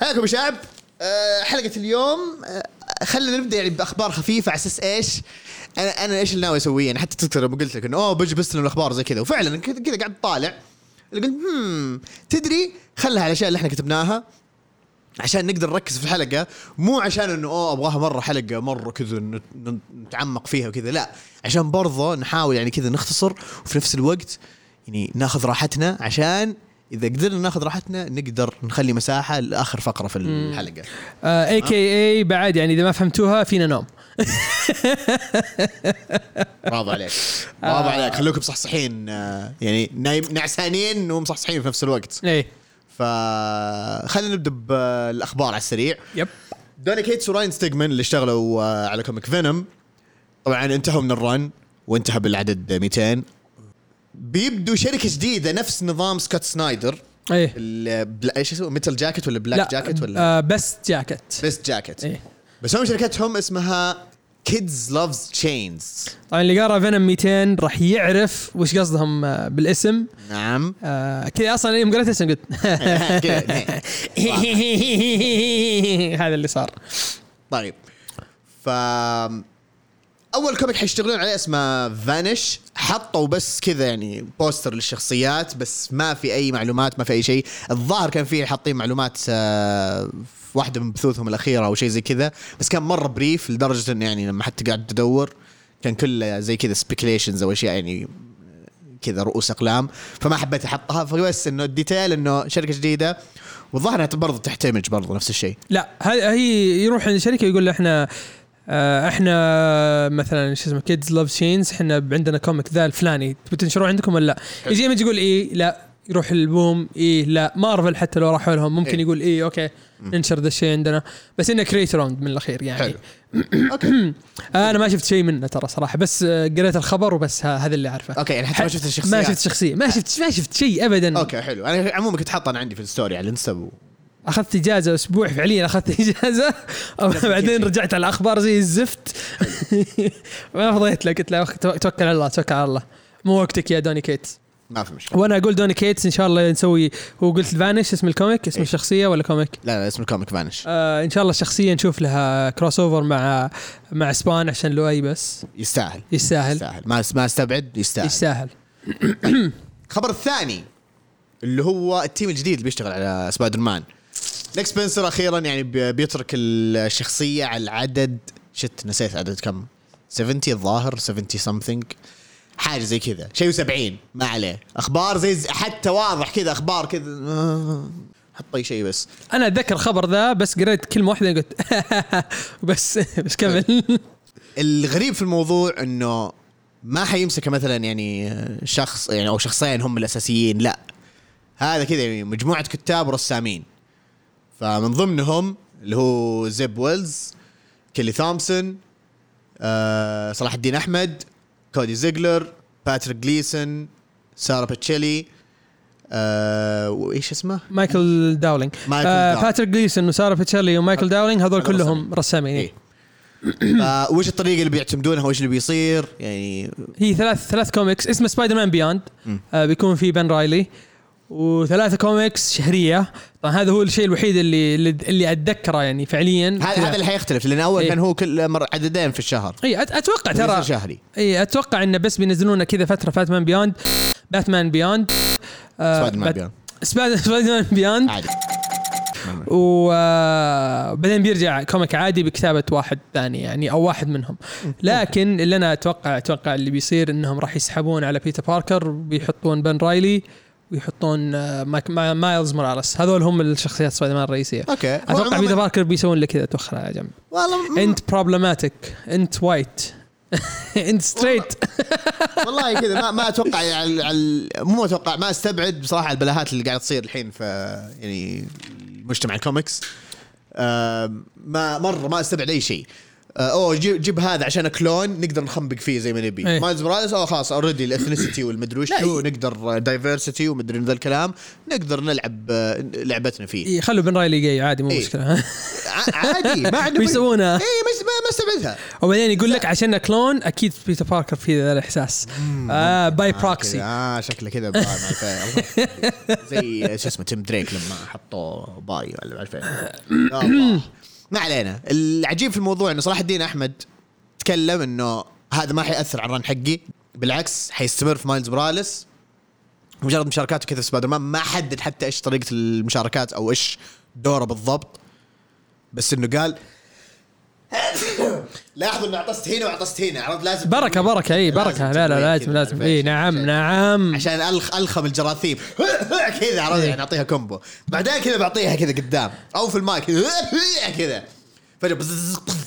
حياكم يا شباب آه، حلقة اليوم آه، خلينا نبدأ يعني بأخبار خفيفة على أساس إيش؟ أنا أنا إيش اللي ناوي أسويه؟ يعني حتى تذكر لما قلت لك إنه أوه بجي بستلم الأخبار زي كذا. وفعلا كذا قاعد طالع. قلت هم تدري خلها على الأشياء اللي إحنا كتبناها عشان نقدر نركز في الحلقة. مو عشان إنه أوه أبغاها مرة حلقة مرة كذا نت- نتعمق فيها وكذا. لا عشان برضه نحاول يعني كذا نختصر وفي نفس الوقت يعني ناخذ راحتنا عشان إذا قدرنا ناخذ راحتنا نقدر نخلي مساحة لآخر فقرة في الحلقة. a.k.a بعد يعني إذا ما فهمتوها فينا نوم. برافو عليك. برافو عليك. خلوكم مصحصحين آه، يعني نايم نعسانين ومصحصحين في نفس الوقت. إيه. فخلينا نبدأ بالاخبار على السريع. yep. دوني كيتس وراين ستيجمان اللي اشتغلوا آه، على comic فينوم. طبعا انتهوا من ال run وانتهى بالعدد 200 بيبدوا شركة جديدة نفس نظام سكوت سنايدر. إيه. إيش اسمه؟ Metal Jacket ولا Black Jacket ولا؟ آه Best Jackett Best Jackett إيه. بس هم شركتهم اسمها Kids Love Chains طبعا اللي قرأ فينوم 200 راح يعرف وش قصدهم آه، بالاسم. نعم. آه كذا أصلا يوم قريت اسم قلت. هذا اللي صار. طيب. ف أول comic حيشتغلون عليه اسمه Vanish حطوا بس كذا يعني poster للشخصيات بس ما في أي معلومات ما في أي شيء. الظاهر كان فيه حاطين معلومات آه، في واحدة من بثوثهم الأخيرة أو شيء زي كذا. بس كان مرة brief لدرجة انه يعني لما حتى قاعد تدور كان كله زي كذا speculations أو أشياء يعني كذا رؤوس أقلام. فما حبيت أحطها. فبس إنه ال detail إنه شركة جديدة. والظاهر إنها برضه تحت ايمج برضه نفس الشيء. لا هي يروح عند الشركة يقول له إحنا آه، إحنا مثلا شو اسمه Kids Love Chains إحنا عندنا comic ذا الفلاني. تبي تنشروه عندكم ولا لا؟ يجي ايمج يقول إيه لا. يروح ال Boom إيه لا. مارفل حتى لو راحوا لهم ممكن إيه. يقول إيه okay ننشر ذا الشيء عندنا. بس إنه creator-owned من الأخير يعني. حلو. okay آه أنا ما شفت شيء منه ترى صراحة. بس آه، قريت الخبر وبس هذا اللي أعرفه. okay يعني حتى ما شفت الشخصيات. ما شفت شخصية. ما شفت ما شفت شيء ابدا. okay حلو. أنا عموما كنت حاطه أنا عندي في ال story على الإنستا أخذت إجازة أسبوع فعليا أخذت إجازة بعدين رجعت على الأخبار زي الزفت. ما فضيت له قلت له "أخ، تو- توكل على الله توكل على الله. مو وقتك يا دوني كيتس. ما في مشكلة. وأنا أقول دوني كيتس إن شاء الله نسوي هو قلت Vanish اسم ال comic اسم إيه. الشخصية ولا comic؟ لا لا اسم ال comic Vanish. آه إن شاء الله الشخصية نشوف لها crossover مع مع Spawn عشان لؤي بس. يستاهل. يستاهل. يستاهل. ما ما أستبعد يستاهل. يستاهل. الخبر الثاني اللي هو ال team الجديد اللي بيشتغل على سبايدر مان. نيك سبنسر أخيرا يعني بي- بيترك الشخصية على العدد شت نسيت عدد كم؟ 70 الظاهر 70 something حاجة زي كذا شيء 70 ما عليه. أخبار زي زي- حتى واضح كذا أخبار كذا. حط أي شيء بس. أنا أتذكر الخبر ذا بس قريت كلمة واحدة قلت بس بس كمل. الغريب في الموضوع إنه ما حيمسك مثلا يعني شخص يعني أو شخصين هم الأساسيين لا. هذا كذا يعني مجموعة كتاب ورسامين فمن ضمنهم اللي هو زيب ويلز كيلي ثومسون آه صلاح الدين أحمد كودي زيجلر باتريك جليسون سارة باتشيلي آه وإيش اسمه؟ مايكل داولينج مايكل آه داولينج. باتريك جليسون وساره باتشيلي ومايكل داولينج هذول كلهم رسامين إيه. وش الطريقة اللي بيعتمدونها وايش اللي بيصير يعني هي ثلاث ثلاث كوميكس اسمه Spider-Man Beyond. آه بيكون في بن رايلي وثلاثة كوميكس شهرية. طبعا هذا هو الشيء الوحيد اللي اللي, أتذكره يعني فعليا. هذا. هذا اللي حيختلف لأن أول إيه. كان هو كل مره عددين في الشهر. اي أتوقع ترى شهري اي أتوقع إنه بس بينزلونه كذا فترة Batman Beyond Batman Beyond آه Spider-Man Beyond Spider-Man Beyond عادي. وبعدين بيرجع comic عادي بكتابة واحد ثاني يعني أو واحد منهم. لكن اللي أنا أتوقع أتوقع اللي بيصير إنهم راح يسحبون على بيتر باركر وبيحطون بن رايلي ويحطون آه، مايك- ما- مايلز موراليس. هذول هم الشخصيات سبايدر مان الرئيسية. okay. أتوقع بيتر باركر بيسوون له كذا توخر على جنب. والله م- انت problematic انت white انت straight والله كذا ما ما أتوقع يعني على مو أتوقع ما أستبعد بصراحة البلاهات اللي قاعدة تصير الحين في يعني مجتمع الكوميكس. آه، ما مرة ما أستبعد أي شيء. أوه جيب, جيب هذا عشان clone نقدر نخنبق فيه زي ما نبي. إيه. مايلز موراليس اوه خلاص already ال ethnicity والمدري وش نقدر diversity ومدري ذا الكلام نقدر نلعب آه، لعبتنا فيه. يخلوا بن رايلي جاي عادي مو إيه. مشكلة. عادي ما عندهم بيسوونها اي ما, ما استبعدها وبعدين يقول لك عشان clone أكيد بيتر باركر في ذا الإحساس. آه by آه proxy. آه شكله كذا إيه. زي شو اسمه تيم دريك لما حطوا bi ولا ما ما علينا. العجيب في الموضوع إنه صلاح الدين أحمد تكلم إنه هذا ما حيأثر على ال run حقه. بالعكس حيستمر في مايلز موراليس مجرد مشاركاته كذا في سبايدر مان ما حدد حتى إيش طريقة المشاركات أو إيش دوره بالضبط. بس إنه قال لاحظوا اني عطست هنا وعطست هنا عرفت؟ لازم بركة بركة اي بركة. لا لا لازم كذا، لازم. اي؟ نعم نعم. عشان ألخ ألخم الجراثيم. كذا عرفت؟ يعني أعطيها combo. بعدين كذا بعطيها كذا قدام أو في المايك. كذا. كذا فجاه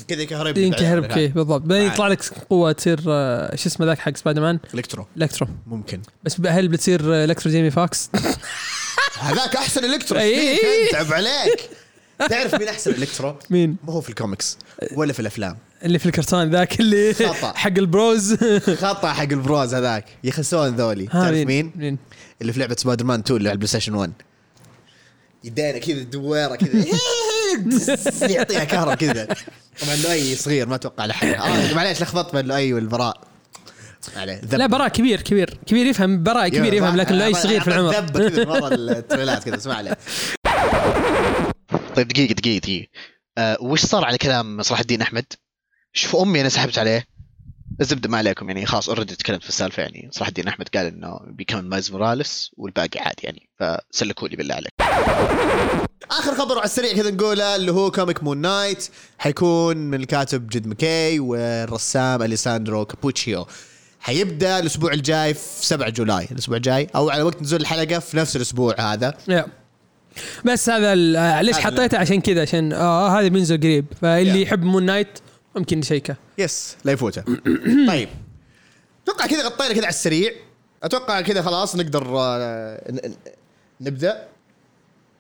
كذا ينكهرب ينكهرب كيف بالضبط. بعدين يطلع لك قوة تصير شو اسمه ذاك حق Spider-Man Electro. Electro. ممكن. بس هل بتصير Electro جيمي فوكس؟ هذاك أحسن Electro. فيك؟ تعب عليك. تعرف مين أحسن Electro؟ مين؟ مو هو في الكوميكس ولا في الأفلام. اللي في الكرتون ذاك اللي خطأ. حق البروز. خطأ حق البروز هذاك. يخسون ذولي. تعرف مين؟ مين؟ اللي في لعبة سبايدر مان 2 اللي على ال PlayStation 1 يدينا كذا دويرة كذا. يعطيها كهرب كذا. طبعا لؤي صغير ما أتوقع له حاجة آه معليش لخبطت بين لؤي والبراء. عليه. لا براء كبير كبير. كبير يفهم براء كبير يفهم لكن لا صغير في العمر. ذب كذا من ورا التريلات كذا اسمع له طيب دقيقة دقيقة دقيقة. أه وش صار على كلام صلاح الدين أحمد؟ شوف أمي أنا سحبت عليه. الزبدة ما عليكم يعني خلاص already تكلمت في السالفة يعني. صلاح الدين أحمد قال إنه بيكون مايلز موراليس والباقي عادي يعني. فسلكوا لي بالله عليك. آخر خبر على السريع كذا نقوله اللي هو comic Moon Knight حيكون من الكاتب جد مكاي والرسام أليساندرو كابوتشيو. حيبدأ الأسبوع الجاي في 7 July. الأسبوع الجاي أو على وقت نزول الحلقة في نفس الأسبوع هذا. yeah. بس هذا آه، ليش حطيته؟ عشان كذا عشان آه هذا بينزل قريب. فاللي. يحب Moon Knight ممكن يشيكه yes لا يفوته. طيب. أتوقع كذا غطينا كذا على السريع. أتوقع كذا خلاص نقدر آه، ن- ن- نبدأ.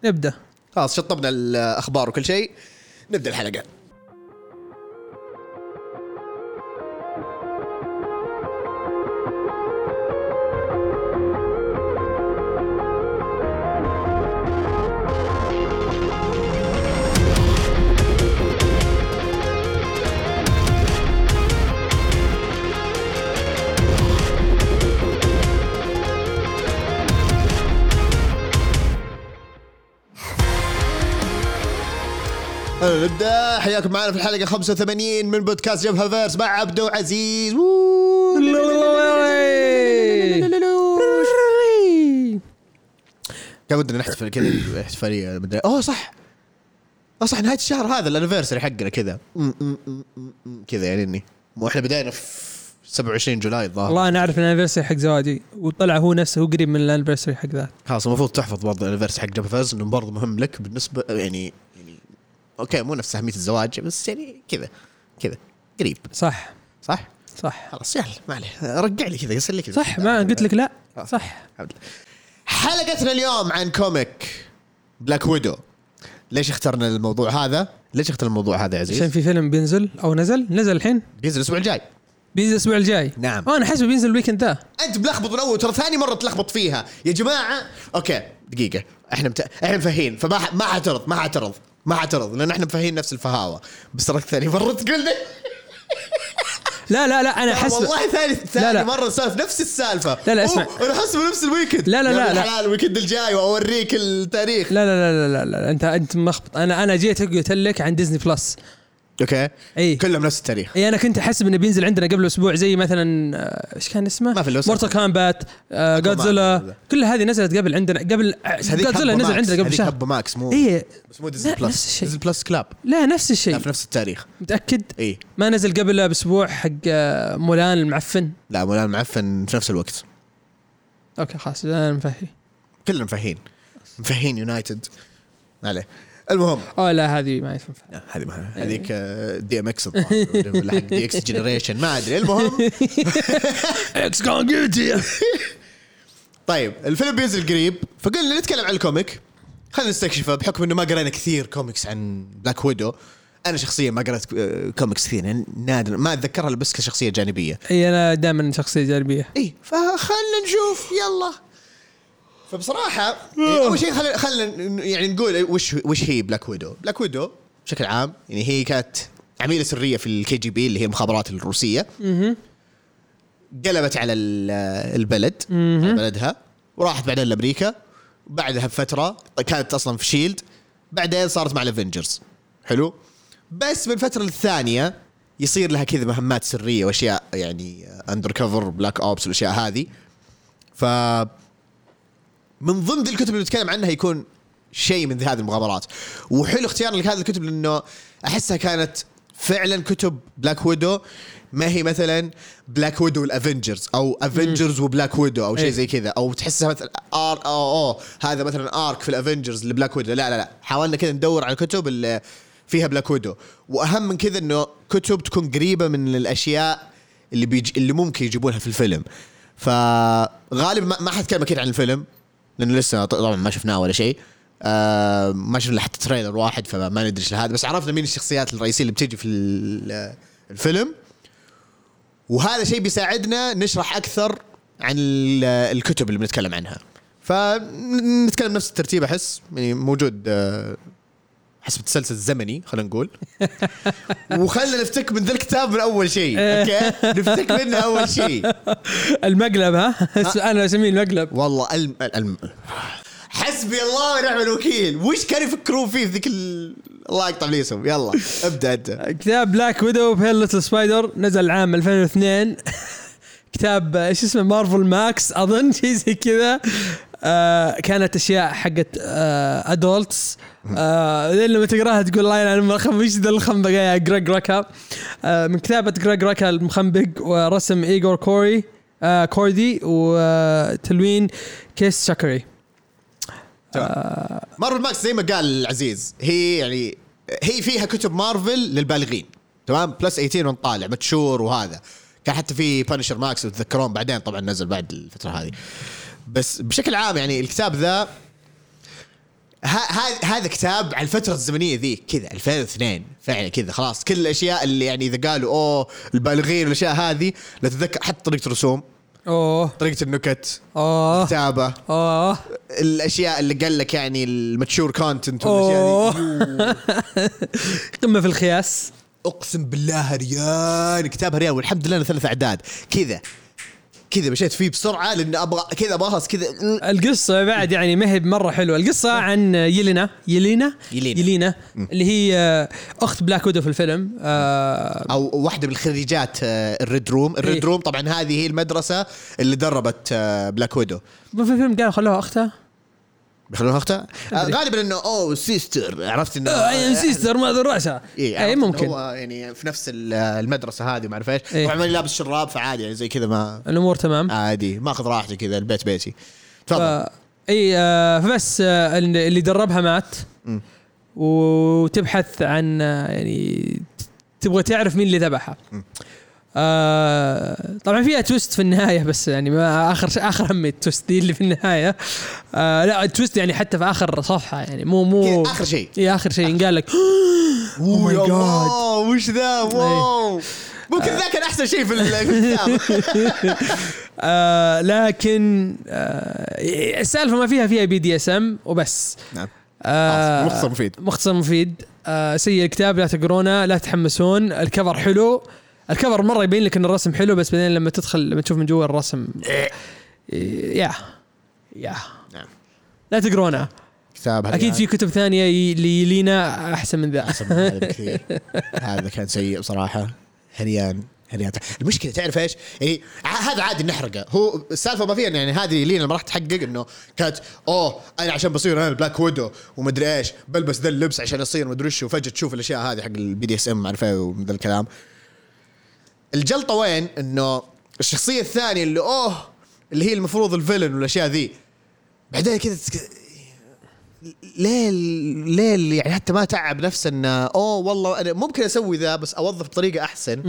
نبدأ. خلاص شطبنا الأخبار وكل شيء. نبدأ الحلقة. حياكم معنا في الحلقة 85 من بودكاست جبهة فيرس مع عبدو عزيز. كان ودنا نحتفل كذا احتفالية مدري أوه صح. آه صح نهاية الشهر هذا ال anniversary حقنا كذا. كذا يعني إني. مو إحنا بدينا في 27 July الظاهر. والله أنا أعرف ال anniversary حق زواجي. وطلع هو نفسه هو قريب من ال anniversary حق ذاك خلاص المفروض تحفظ برضه ال anniversary حق جبهة فيرس إنه برضه مهم لك بالنسبة يعني okay مو نفس اهمية الزواج بس يعني كذا كذا قريب. صح. صح؟ صح. خلاص يلا ما عليه. رجع لي كذا يصير لي كذا. صح ما قلت لك لا. صح. الحمد لله. حلقتنا اليوم عن comic Black Widow. ليش اخترنا الموضوع هذا؟ ليش اخترنا الموضوع هذا يا عشان عزيز؟ في فيلم بينزل أو نزل؟ نزل الحين؟ بينزل الأسبوع الجاي. بينزل الأسبوع الجاي؟ نعم. أنا حاسبه بينزل ال weekend ذا. أنت ملخبط من اول ترى ثاني مرة تلخبط فيها. يا جماعة okay دقيقة. إحنا مت... إحنا مفهين فما ح... ما حاعترض ما حاعترض ما حاعترض لأن إحنا مفهين نفس الفهاوة بس ترى ثاني مرة تقول لي لا لا لا أنا حسب والله ثاني ثاني لا. مرة صارت نفس السالفة لا، لا، اسمع. أنا حاسبه نفس ال weekend لا، لا، لا، لا. ال weekend الجاي وأوريك التاريخ لا لا لا لا لا, لا. انت أنت مخبط أنا أنا جيت قلت لك عن Disney Plus okay؟ إي. كلهم نفس التاريخ. إي أنا كنت احسب إنه بينزل عندنا قبل أسبوع زي مثلا آه، إيش كان اسمه؟ ما في اسم. Mortal Kombat آه جودزيلا كل هذه نزلت قبل عندنا قبل هذيك Godzilla HBO نزل عندنا قبل هذيك شهر. HBO Max مو إي. بس مو Disney Plus نفس الشيء. Disney Plus كلاب لا نفس الشيء. في نفس التاريخ. متأكد؟ إي. ما نزل قبل باسبوع حق آه، مولان المعفن. لا مولانا معفن في نفس الوقت. okay خلاص أنا مفهي. كلنا مفهين مفهين united ما عليه. المهم. آه لا هذه ما ينفع لا، هذه ما هذيك آه، DMX الظاهر، ولا حق D-X Generation ما أدري. المهم. إكس كون جيوتي طيب الفيلم بينزل قريب فقلنا نتكلم عن ال comic. خلينا نستكشفه بحكم إنه ما قرينا كثير كوميكس عن بلاك ويدو أنا شخصيا ما قريت آه، كوميكس كثير يعني نادر ما أتذكرها بس كشخصية جانبية. إي أنا دائما شخصية جانبية. إي فخلنا نشوف يلا. فبصراحة يعني أول شيء خلينا خلينا يعني نقول وش وش هي بلاك ويدو بلاك ويدو بشكل عام يعني هي كانت عميلة سرية في الكي جي بي اللي هي المخابرات الروسية. قلبت على ال- البلد على بلدها وراحت بعدين لأمريكا. بعدها بفترة كانت أصلا في شيلد بعدين صارت مع الافنجرز حلو؟ بس من فتره للثانيه يصير لها كذا مهمات سرية وأشياء يعني undercover black ops والأشياء هذه. ف من ضمن الكتب اللي نتكلم عنها يكون شيء من هذه المغامرات. وحلو اختيارنا لهذه الكتب لأنه أحسها كانت فعلا كتب بلاك ويدو ما هي مثلا بلاك ويدو والافنجرز أو افنجرز وبلاك ويدو أو شيء إيه. زي كذا. أو تحسها مثلا arc أو أو هذا مثلا arc في الافنجرز لبلاك ويدو لا لا لا. حاولنا كذا ندور على الكتب اللي فيها بلاك ويدو وأهم من كذا إنه كتب تكون قريبة من الأشياء اللي بيج... اللي ممكن يجيبونها في الفيلم. فغالبا ما, ما حتكلم أكيد عن الفيلم. لأنه لسه طبعا ما شفناه ولا شيء. آه ما شفنا حتى trailer واحد فما ندري إيش هذا بس عرفنا مين الشخصيات الرئيسية اللي بتيجي في ال- الفيلم. وهذا شيء بيساعدنا نشرح أكثر عن ال- الكتب اللي بنتكلم عنها. فنتكلم نفس الترتيب أحس. يعني موجود آه، حسب التسلسل الزمني خلينا نقول. وخلنا نفتك من ذا الكتاب من أول شيء أوكي؟ نفتك منه أول شيء. المقلب ها؟ أنا أسميه المقلب. والله الم... الم... حسبي الله ونعم الوكيل. وش كانوا يفكرون فيه في ذيك ال... الله يقطع ليسهم يلا ابدأ أنت. كتاب بلاك ويدو Pale Little Spider نزل عام 2002 كتاب آه، إيش اسمه؟ مارفل ماكس أظن شيء زي كذا. آه كانت أشياء حقت آه adults آه لما تقراها تقول الله يلعن المرخم وش ذا الخنبق يا جريج راكا آه من كتابة جريج راكا المخنبق ورسم ايجور كوري آه كوردي وتلوين كيس شاكري مارفل ماكس زي ما قال العزيز هي يعني هي فيها كتب مارفل للبالغين. تمام؟ plus 18 وانت طالع mature وهذا. كان حتى في بانشر ماكس وتذكرون بعدين طبعا نزل بعد الفترة هذه. بس بشكل عام يعني الكتاب ذا هذا كتاب على الفترة الزمنية ذي كذا 2002 فعلا كذا خلاص. كل الأشياء اللي يعني إذا قالوا أوه البالغين والأشياء هذه لا تتذكر حتى طريقة الرسوم. أوه. طريقة النكت. أوه. كتابة أوه. الأشياء اللي قال لك يعني ال mature content أوه. والاشياء قمة في الخياس. أقسم بالله ريال كتابها ريال والحمد لله إنه ثلاث أعداد. كذا كذا مشيت فيه بسرعة لأن أبغى كذا أبغى كذا القصة بعد يعني ما هي مرة حلوة، القصة عن يلينا يلينا يلينا. يلينا اللي هي آه، أخت بلاك ويدو في الفيلم آه، أو واحدة من الخريجات آه، الريد روم. الريد إيه. روم طبعا هذه هي المدرسة اللي دربت بلاك ويدو في الفيلم قالوا خلوها أختها؟ بيخلونها اختها آه، غالبا إنه أوه sister عرفت إنه آه sister ما ذو رأسها اي ممكن. هو يعني في نفس ال- المدرسة هذه وما أعرف إيش. إيه. طبعا لابس شراب فعادي يعني زي كذا ما. الأمور تمام. عادي ماخذ راحتي كذا البيت بيتي. ف... تفضل إي آه، فبس آه، اللي دربها مات. وتبحث عن يعني تبغى تعرف مين اللي ذبحها. آه طبعا فيها twist في النهاية بس يعني ما آخر آخر همي ال twist دي اللي في النهاية. آه لا ال twist يعني حتى في آخر صفحة يعني مو مو آخر شيء. اي آخر شيء ينقال لك. أوه my يا. الله وش ذا؟ واو. ممكن ذا كان أحسن شيء في ال- في الكتاب آه لكن آه السالفة ما فيها فيها BDSM وبس. نعم. آه مختصر مفيد. مختصر مفيد. آه سيء الكتاب لا تقرونه لا تحمسون. ال cover حلو. ال cover مرة يبين لك إن الرسم حلو بس بعدين لما تدخل لما تشوف من جوا الرسم يا يا. نعم. لا تقرونه. كتاب أكيد في كتب ثانية ي- ليلينا أحسن من ذا. أحسن من هذا بكثير. هذا كان سيء بصراحة. هريان هريان. المشكلة تعرف إيش؟ يعني هذا عادي نحرقه. هو السالفه ما فيها يعني هذه يلينا لما راح تحقق إنه كانت أوه أنا عشان بصير أنا البلاك ويدو ومدري إيش بلبس ذا اللبس عشان اصير مدري إيش وفجأة تشوف الأشياء هذه حق ال BDSM عارف إيه وذا الكلام. الجلطة وين؟ إنه الشخصية الثانية اللي أوه اللي هي المفروض ال villain والأشياء ذي. بعدين كذا ليه ليه يعني حتى ما تعب نفسه إنه أوه والله أنا ممكن أسوي ذا بس أوظف بطريقة أحسن.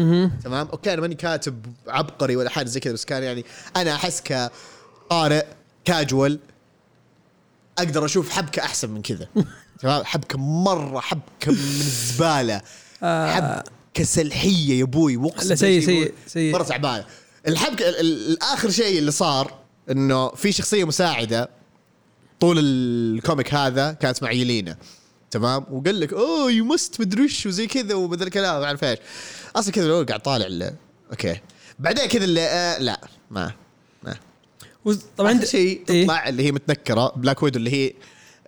تمام؟ أوكي أنا ماني كاتب عبقري ولا حاجة زي كذا بس كان يعني أنا أحس كقارئ كاجوال أقدر أشوف حبكة أحسن من كذا. تمام؟ حبكة مرة حبكة من الزباله حبكه سلحيه يا أبوي واقسم لا، سيء- سيء- سيء. مره تعبانه الحبكه ال- ال- الآخر شيء اللي صار إنه في شخصية مساعدة طول ال comic هذا كانت مع يلينا تمام؟ وقال لك oh you must مدري وش وزي كذا وبدل الكلام ما أعرف إيش. أصلا كذا قاعد طالع ال- okay. بعدين كذا اللي آه لا ما ما. طبعا طبعا شيء إيه؟ تطلع اللي هي متنكرة Black Widow اللي هي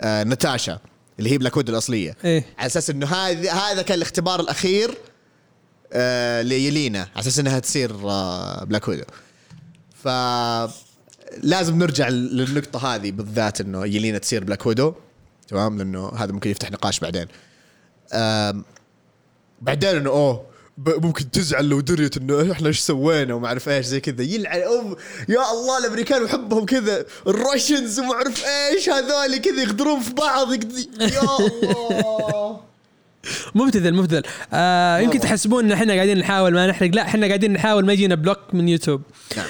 آه ناتاشا اللي هي Black Widow الأصلية. إيه. على أساس إنه هذا هذا كان الاختبار الأخير آه ليلينا على أساس إنها تصير آه Black Widow ف لازم نرجع للنقطة هذه بالذات إنه يلينا تصير Black Widow تمام؟ لأنه هذا ممكن يفتح نقاش بعدين. بعدين إنه oh ممكن تزعل لو دريت إنه إحنا إيش سوينا وما أعرف إيش زي كذا. يلعن ام يا الله الأمريكان وحبهم كذا. ال Russians وما أعرف إيش هذول كذا يغدرون في بعض يا الله. مبتذل مبتذل آه يمكن. تحسبون إن إحنا قاعدين نحاول ما نحرق لا إحنا قاعدين نحاول ما يجينا block من يوتيوب نعم.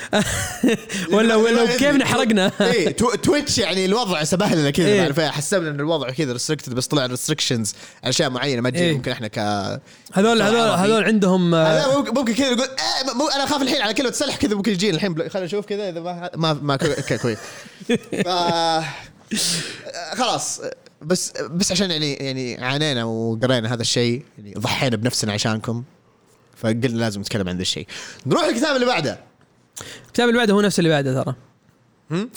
ولا ولا كيف نحرقنا إيه تو- تويتش يعني الوضع سبه لنا كذا إيه. إيه، حسبنا إن الوضع كذا restricted بس طلع restrictions أشياء معينة ما تجي إيه. ممكن إحنا ك هذول هذول. هذول عندهم آه ممكن كذا يقول مو أنا أخاف الحين على كلمة سلح كذا ممكن يجينا الحين خلينا نشوف كذا إذا ما ما كويس آه، خلاص بس بس عشان يعني يعني عانينا وقرينا هذا الشيء يعني ضحينا بنفسنا عشانكم فقلنا لازم نتكلم عن ذا الشيء. نروح للكتاب اللي بعده. الكتاب اللي بعده هو نفس اللي بعده ترى؟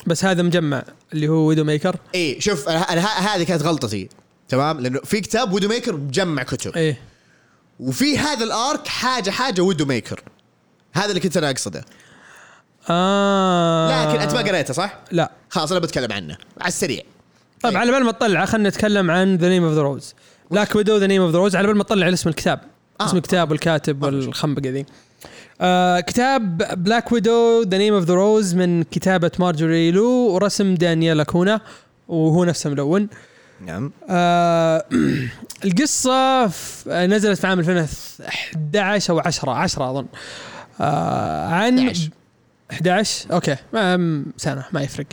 بس هذا مجمع اللي هو Widowmaker اي شوف أنا هذه كانت غلطتي تمام؟ لأنه في كتاب Widowmaker مجمع كتب. إيه. وفي هذا ال arc حاجة حاجة Widowmaker هذا اللي كنت أنا أقصده. آه. لكن أنت ما قريته صح؟ لا. خلاص أنا بتكلم عنه. على السريع. طيب على بال ما تطلع خلينا نتكلم عن The Name of the Rose Black Widow The Name of the Rose على بال ما تطلع اسم الكتاب. آه. اسم الكتاب والكاتب والخنبقة ذي. آه كتاب Black Widow The Name of the Rose من كتابة مارجوري لو ورسم دانييلا كونا وهو نفسه ملون. نعم. آه القصة ف- نزلت في عام 2011 أو 10 10 أظن. آه عن 11. 11 أوكي ما م- سنة ما يفرق.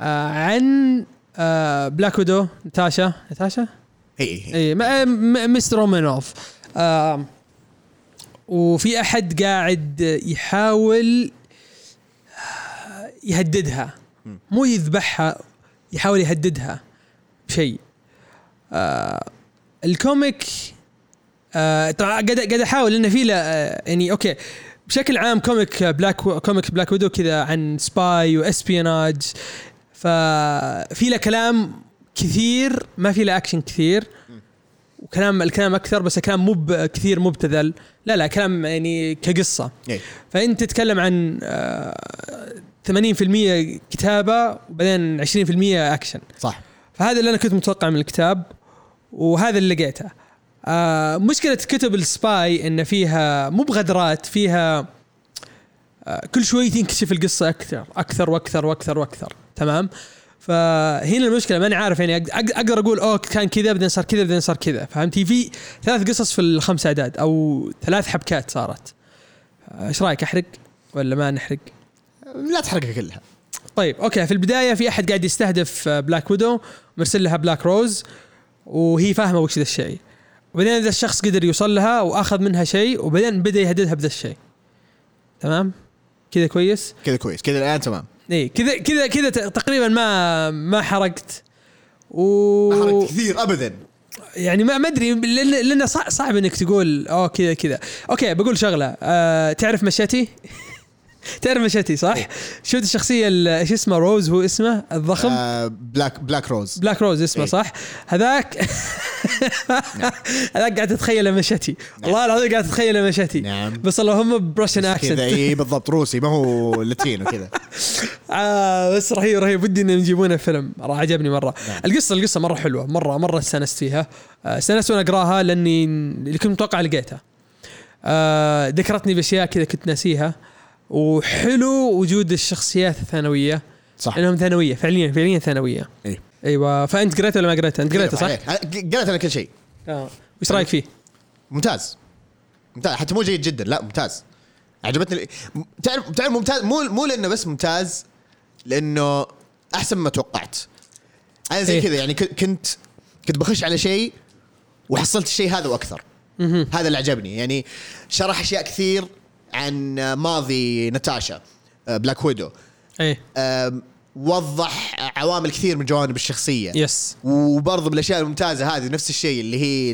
آه عن آه Black Widow نتاشا نتاشا اي م- مستر رومانوف. آه وفي أحد قاعد يحاول يهددها. مو يذبحها يحاول يهددها بشيء. آه ال comic آه طبعا قاعد قاعد أحاول إنه في له آه يعني okay. بشكل عام comic Black comic Black Widow كذا عن spy و espionage ففي له كلام كثير ما في له اكشن كثير. وكلام الكلام أكثر بس الكلام مو كثير مبتذل. لا لا كلام يعني كقصة. إيه. فانت تتكلم عن آه، 80% كتابة وبعدين 20% اكشن صح. فهذا اللي أنا كنت متوقع من الكتاب وهذا اللي لقيته. آه مشكلة كتب ال spy إن فيها مو بغدرات فيها آه كل شوي تنكشف القصة أكثر أكثر وأكثر وأكثر وأكثر. تمام؟ فهنا المشكلة ماني عارف يعني أقدر أقول oh كان كذا بعدين صار كذا بعدين صار كذا فهمتي؟ في ثلاث قصص في الخمس أعداد أو ثلاث حبكات صارت. إيش رأيك أحرق ولا ما نحرق؟ لا تحرقها كلها. طيب okay في البداية في أحد قاعد يستهدف Black Widow مرسل لها black rose وهي فاهمة وش ذا الشيء. وبعدين ذا الشخص قدر يوصل لها وأخذ منها شيء وبعدين بدأ يهددها بذا الشيء. تمام؟ كذا كويس؟ كذا كويس كذا الآن تمام. اي كذا كذا كذا تقريبا ما ما حرقت. و ما حرقت كثير ابدا. يعني ما ما أدري لأن لأن صع- صعب إنك تقول oh كذا كذا. okay بقول شغلة. أه تعرف مشاتي تعرف مشاتي صح؟ شفت الشخصية ال- إيش اسمه؟ Rose هو اسمه؟ الضخم؟ آه Black Black Rose. Black Rose اسمه إيه. صح؟ هذاك هذاك قاعد تتخيله مشاتي والله العظيم قاعد تتخيله مشاتي نعم. بس اللهم ب Russian كذا accent اي بالضبط روسي ما هو Latino كذا. آه بس رهيب رهيب. ودي إنهم يجيبونه فيلم. راح عجبني مرة. نعم. القصة القصة مرة حلوة. مرة مرة استانست فيها. آه، استانست وأنا أقراها لاني اللي كنت متوقع لقيتها آه ذكرتني بأشياء كذا كنت ناسيها. وحلو وجود الشخصيات الثانوية. صح. لأنهم ثانوية فعليا فعليا ثانوية. اي أيوه. فأنت قريته ولا ما قريته؟ أنت قريته صح؟ قريت أنا كل شيء. آه. وش رأيك فيه؟ ممتاز. ممتاز. حتى مو جيد جدا لا ممتاز. عجبتني تعرف تعرف ممتاز؟ مو مو لأنه بس ممتاز لأنه أحسن مما توقعت. أنا زي إيه. كذا يعني كنت كنت بخش على شيء وحصلت الشيء هذا وأكثر. هذا اللي عجبني. يعني شرح أشياء كثير عن ماضي ناتاشا Black Widow إيه. وضح عوامل كثير من جوانب الشخصية. yes وبرضه من الأشياء الممتازة هذه نفس الشيء اللي هي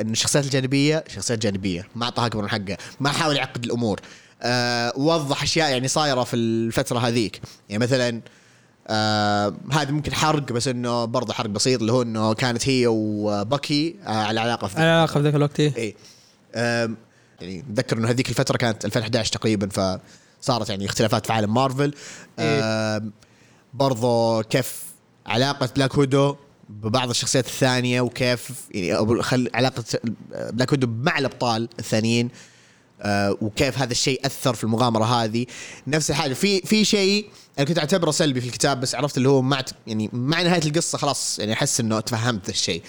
إن الشخصيات الجانبية شخصيات جانبية ما أعطاها اكبر من حقها ما حاول يعقد الأمور. آه وضح أشياء يعني صايرة في الفترة هذيك. يعني مثلا آه هذا ممكن حرق بس إنه برضه حرق بسيط اللي هو إنه كانت هي وبكي آه على علاقة في على علاقة في ذاك الوقت إيه. اي آم، يعني اتذكر إنه هذيك الفترة كانت 2011 تقريبا فصارت يعني اختلافات في عالم مارفل. آم، برضو كيف علاقة Black Widow ببعض الشخصيات الثانية وكيف يعني خل علاقة Black Widow مع الأبطال الثانيين آه، وكيف هذا الشيء أثر في المغامرة هذه. نفس الحاجة في في شيء أنا كنت أعتبره سلبي في الكتاب بس عرفت اللي هو مع يعني مع نهاية القصة خلاص يعني أحس إنه تفهمت الشيء.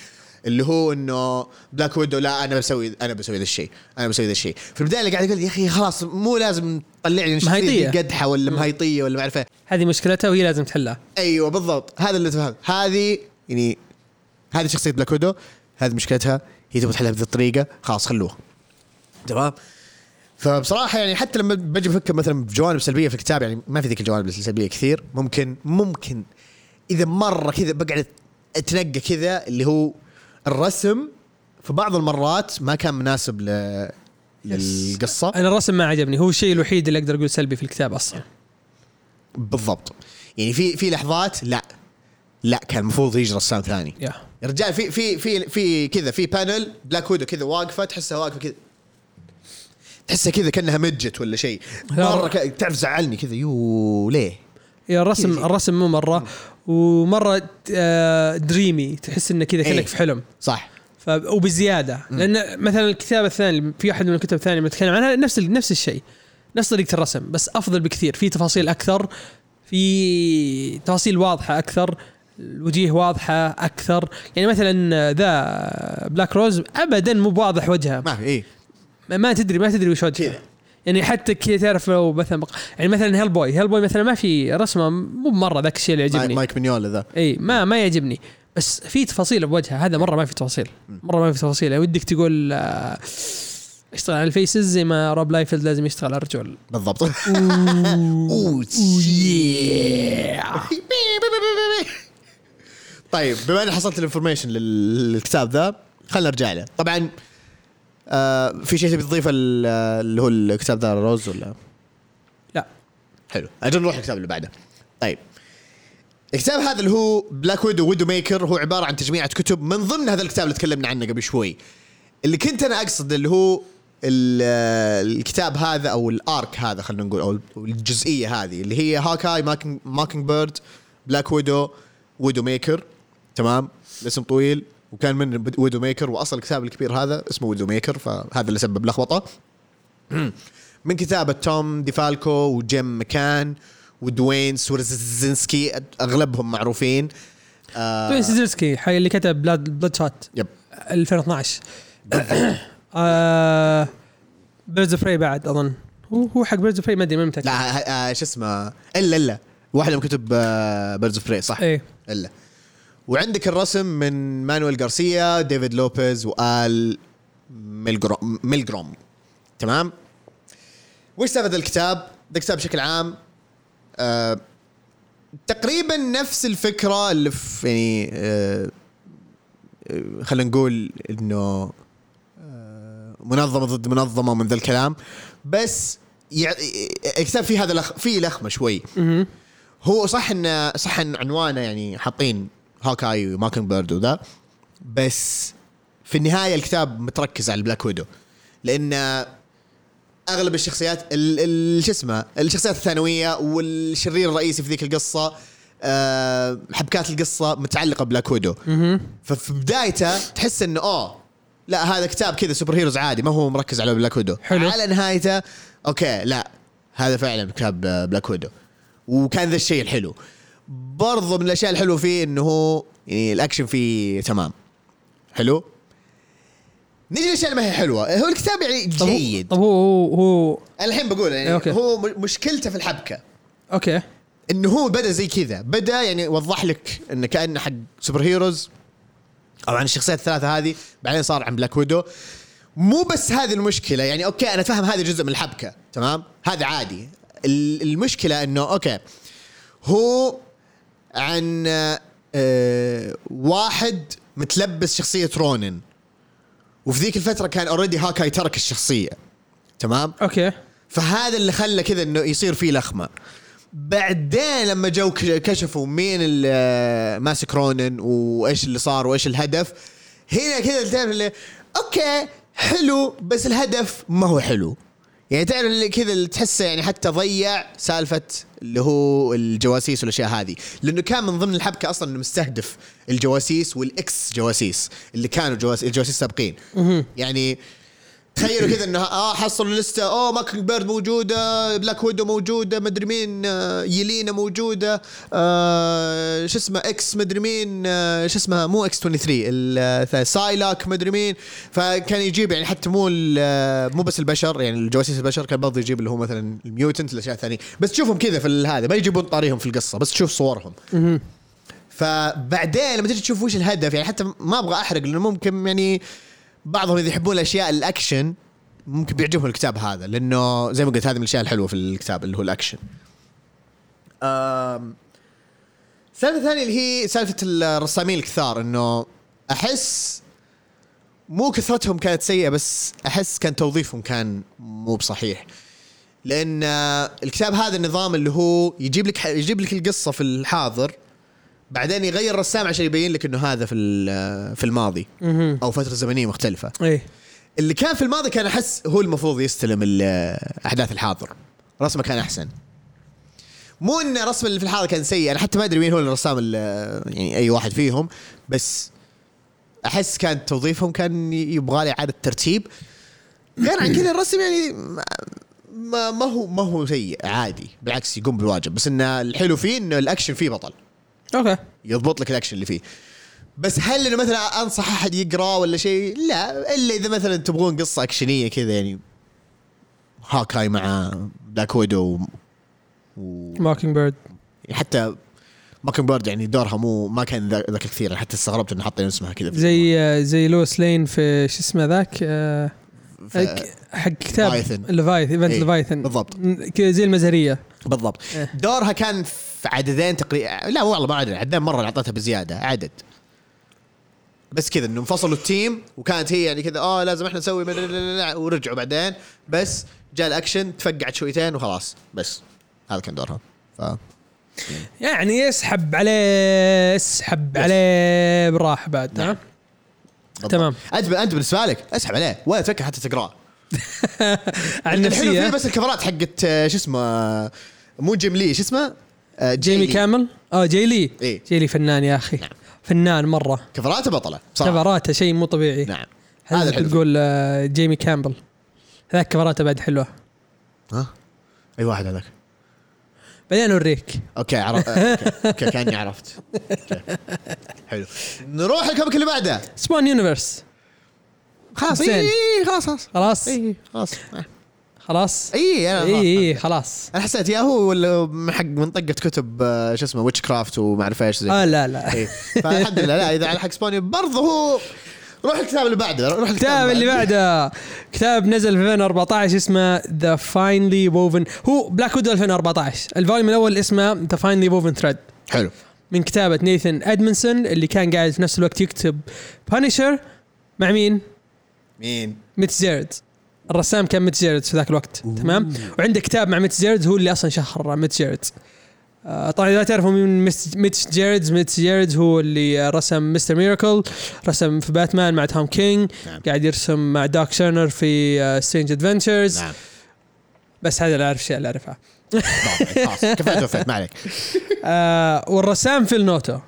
اللي هو إنه Black Widow لا أنا بسوي أنا بسوي ذا الشيء أنا بسوي ذا الشيء. في البداية اللي قاعد يقول يا أخي خلاص مو لازم تطلع لي. دي قدحه ولا مهيطية ولا ما أعرف. هذه مشكلتها وهي لازم تحلها. أيوه بالضبط. هذا اللي تفهم. هذه يعني هذه شخصية بلاك ويدو هذه مشكلتها. هي تبغى تحلها بهذه الطريقة. خلاص خلوها. تمام؟ فبصراحة يعني حتى لما بجي بفكر مثلا بجوانب سلبية في الكتاب يعني ما في ذيك الجوانب السلبية كثير. ممكن ممكن إذا مرة كذا بقعد أتنقى كذا اللي هو الرسم في بعض المرات ما كان مناسب ل للقصة. أنا الرسم ما عجبني. هو الشيء الوحيد اللي أقدر أقول سلبي في الكتاب أصلا. بالضبط. يعني في في لحظات لا. لا كان المفروض يجي رسام ثاني. يا. يا رجال في في في في كذا في panel بلاك ويدو كذا واقفة تحسها واقفة كذا. تحسها كذا كأنها مجت ولا شيء. مرة. تعرف زعلني كذا. يو ليه؟ يا الرسم. الرسم مو مرة. ومرة آه، dreamy تحس إنه كذا إيه. كانك في حلم. صح. ف... وبزيادة. لأن مثلا الكتاب الثاني في واحد من الكتب الثانية بتكلم عنها نفس نفس الشيء. نفس طريقة الرسم بس أفضل بكثير. في تفاصيل أكثر في تفاصيل واضحة أكثر الوجيه واضحة أكثر. يعني مثلا ذا black rose ابدا مو بواضح وجهها ما في إيه. ما- تدري ما تدري وش وجهها كذا. يعني حتى كذا تعرف لو مثلا بق... يعني مثلا هيل بوي هيل بوي مثلا ما في رسمة مو مره ذاك الشيء اللي يعجبني. مايك ميقنولا ذا. إي ما ما يعجبني. بس في تفاصيل بوجهه هذا مرة ما في تفاصيل. مرة ما في تفاصيل. يعني ودك تقول آه، اشتغل على ال faces زي ما روب لايفيلد لازم يشتغل على الرجول بالضبط. أوه طيب بما إني حصلت ال information للكتاب ذا خلينا نرجع له. طبعا آه في شيء تبي تضيفه ال- اللي هو الكتاب ذا روز ولا؟ لا. حلو. أجل نروح الكتاب اللي بعده. طيب. الكتاب هذا اللي هو بلاك ويدو Widowmaker هو عبارة عن تجميعة كتب من ضمن هذا الكتاب اللي تكلمنا عنه قبل شوي. اللي كنت أنا أقصد اللي هو ال- الكتاب هذا أو ال arc هذا خلينا نقول أو الجزئية هذه اللي هي هوكاي موكينج, موكينج بيرد بلاك ويدو Widowmaker تمام؟ الاسم طويل. وكان من Widowmaker وأصل الكتاب الكبير هذا اسمه Widowmaker فهذا اللي سبب لخبطة. من كتابة توم ديفالكو وجيم مكان ودوين سورزنسكي أغلبهم معروفين. آه دوين سيزرسكي حق اللي كتب بلاد بلاد شوت يب 2012 آه بيرز فري بعد أظن. هو هو حق بيرز فري ما أدري ما متأكد. لا آه، شو اسمه؟ إلا إلا. واحدة من كتب بيردز اوف بري صح؟ إيه. إلا. وعندك الرسم من مانويل غارسيا ديفيد لوبيز وآل ميلجروم ميلجروم تمام وش سالفه الكتاب؟ ده الكتاب بشكل عام آه تقريبا نفس الفكرة اللي في يعني آه آه، خلينا نقول إنه آه، منظمة ضد منظمة ومن ذا الكلام بس. الكتاب فيه هذا لخ... فيه لخمة شوي. هو صح ان صح إن عنوانه يعني حاطين هوكاي وموكن بيرد وذا بس في النهاية الكتاب متركز على البلاك ويدو. لأن أغلب الشخصيات ال- ال- شو اسمه الشخصيات الثانوية والشرير الرئيسي في ذيك القصة آه، حبكات القصة متعلقة بلاك ويدو. ففي بدايته تحس إنه أوه لا هذا كتاب كذا superheroes عادي ما هو مركز على بلاك ويدو. حلو. على نهايته okay لا هذا فعلا كتاب آه، بلاك ويدو. وكان ذا الشيء الحلو. برضو من الأشياء الحلوة فيه إنه هو يعني الأكشن فيه تمام. حلو؟ نيجي للأشياء اللي ما هي حلوة. هو الكتاب يعني جيد. طب هو هو, الحين بقول يعني okay. هو مشكلته في الحبكة. okay. إنه هو بدأ زي كذا. بدأ يعني وضح لك إنه كأنه حق superheroes. أو عن الشخصيات الثلاثة هذه بعدين صار عن بلاك ويدو. مو بس هذه المشكلة. يعني okay أنا فاهم هذا جزء من الحبكة تمام؟ هذا عادي. ال- المشكلة إنه okay هو عن آه واحد متلبس شخصية رونن. وفي ذيك الفترة كان already هوكاي ترك الشخصية. تمام؟ okay. فهذا اللي خلى كذا إنه يصير فيه لخمة. بعدين لما جو كشفوا مين اللي ماسك رونن وإيش اللي صار وإيش الهدف هنا كذا اللي okay حلو بس الهدف ما هو حلو. يعني تعرف اللي كذا اللي تحسه يعني حتى ضيع سالفة اللي هو الجواسيس والأشياء هذه. لأنه كان من ضمن الحبكة أصلا إنه مستهدف الجواسيس وال ex جواسيس اللي كانوا جواسيس الجواسيس السابقين يعني تخيلوا كذا إنه آه حصلوا لسته اوه موكينج بيرد موجودة بلاك ويدو موجودة مدري مين آه يلينا موجودة آه شو اسمه إكس مدري مين آه شو اسمها مو إكس 23 ال- آه، سايلاك مدري مين. فكان يجيب يعني حتى مو آه، مو بس البشر يعني الجواسيس البشر كان برضه يجيب اللي هو مثلا ال mutant الأشياء الثانية. بس تشوفهم كذا في هذا ما يجيبون طاريهم في القصة بس تشوف صورهم. فبعدين لما تجي تشوف وش الهدف يعني حتى ما أبغى أحرق لأنه ممكن يعني بعضهم إذا يحبون الأشياء الأكشن ممكن بيعجبهم الكتاب هذا لأنه زي ما قلت هذه من الأشياء الحلوة في الكتاب اللي هو الأكشن. السالفة الثانية اللي هي سالفة الرسامين الكثار إنه أحس مو كثرتهم كانت سيئة بس أحس كان توظيفهم كان مو بصحيح. لأن الكتاب هذا النظام اللي هو يجيب لك يجيب لك القصة في الحاضر بعدين يغير الرسام عشان يبين لك إنه هذا في في الماضي. أو فترة زمنية مختلفة. إيه. اللي كان في الماضي كان أحس هو المفروض يستلم أحداث الحاضر. رسمه كان أحسن. مو إن رسم اللي في الحاضر كان سيء أنا حتى ما أدري مين هو الرسام ال- يعني أي واحد فيهم بس أحس كان توظيفهم كان يبغى لي إعادة ترتيب. غير عن كذا الرسم يعني ما- ما, ما هو ما هو سيء عادي. بالعكس يقوم بالواجب. بس إن الحلو فيه انه الأكشن فيه بطل. okay. يضبط لك الأكشن اللي فيه. بس هل إنه مثلا أنصح أحد يقرأ ولا شيء؟ لا إلا إذا مثلا تبغون قصة أكشنية كذا يعني. هوكاي مع بلاك ويدو و... موكينج بيرد حتى موكن بيرد يعني دورها مو ما كان ذا- ذاك كثير حتى استغربت إنه حاطين اسمها كذا زي زي لويس لين في شو اسمه ذاك؟ آه، حق كتاب Leviathan. ليفايث event Leviathan بالضبط. زي المزهرية. بالضبط. إيه. دورها كان في عددين تقريبا لا والله ما عدد عددين مرة اعطيتها بزيادة عدد. بس كذا إنه انفصلوا ال team وكانت هي يعني كذا آه لازم إحنا نسوي ورجعوا بعدين. بس جاء الأكشن تفقعت شويتين وخلاص. بس هذا كان دورها ف يعني اسحب عليه اسحب عليه بالراحه بعد نعم. ها. تمام. أنت أنت بالنسبة لك اسحب عليه. ولا تفكر حتى تقرأه. عن الحلو فيه نفسيه بس الكفرات حقت آه، شو اسمه آه، مو Jim Lee شو اسمه؟ آه، Jimmy. Campbell؟ آه Jae Lee إيه. Jae Lee فنان يا أخي. فنان مرة. كفراته بطلة صراحة. كفراته شيء مو طبيعي. نعم. هذا الحلو. تقول Jimmy Campbell؟ هذاك كفراته بعد حلوة. ها؟ أي واحد هذاك؟ بعدين أوريك. okay عرفت okay, okay. كأني عرفت. okay. حلو. نروح ال comic اللي بعده. Spawn Universe خلاص. اي خلاص خلاص. خلاص. اي خلاص. خلاص. اي أنا اي اي خلاص. أنا حسيت يا هو ولا حق منطقه كتب آه، شو اسمه Witchcraft وما أعرف إيش زي آه لا لا. إيه. فالحمد لله لا إذا على حق Spawn ي برضه هو روح الكتاب اللي بعده روح الكتاب اللي بعده. كتاب نزل في 2014 اسمه The Finely Woven هو Black Widow 2014 ال volume الأول اسمه The Finely Woven Thread حلو. من كتابة Nathan Edmondson اللي كان قاعد في نفس الوقت يكتب Punisher مع مين؟ مين؟ Mitch Gerads. الرسام كان Mitch Gerads في ذاك الوقت تمام؟ وعنده كتاب مع Mitch Gerads هو اللي أصلا شهر Mitch Gerads. آه، طبعا إذا تعرفوا مين Mitch Gerads Mitch Gerads هو اللي رسم Mister Miracle رسم في باتمان مع Tom King نعم. قاعد يرسم مع Doc Shaner في Strange Adventures نعم. بس هذا اللي أعرف الشيء اللي اعرفها خلاص كفاية ما عليك. آه والرسام Phil Noto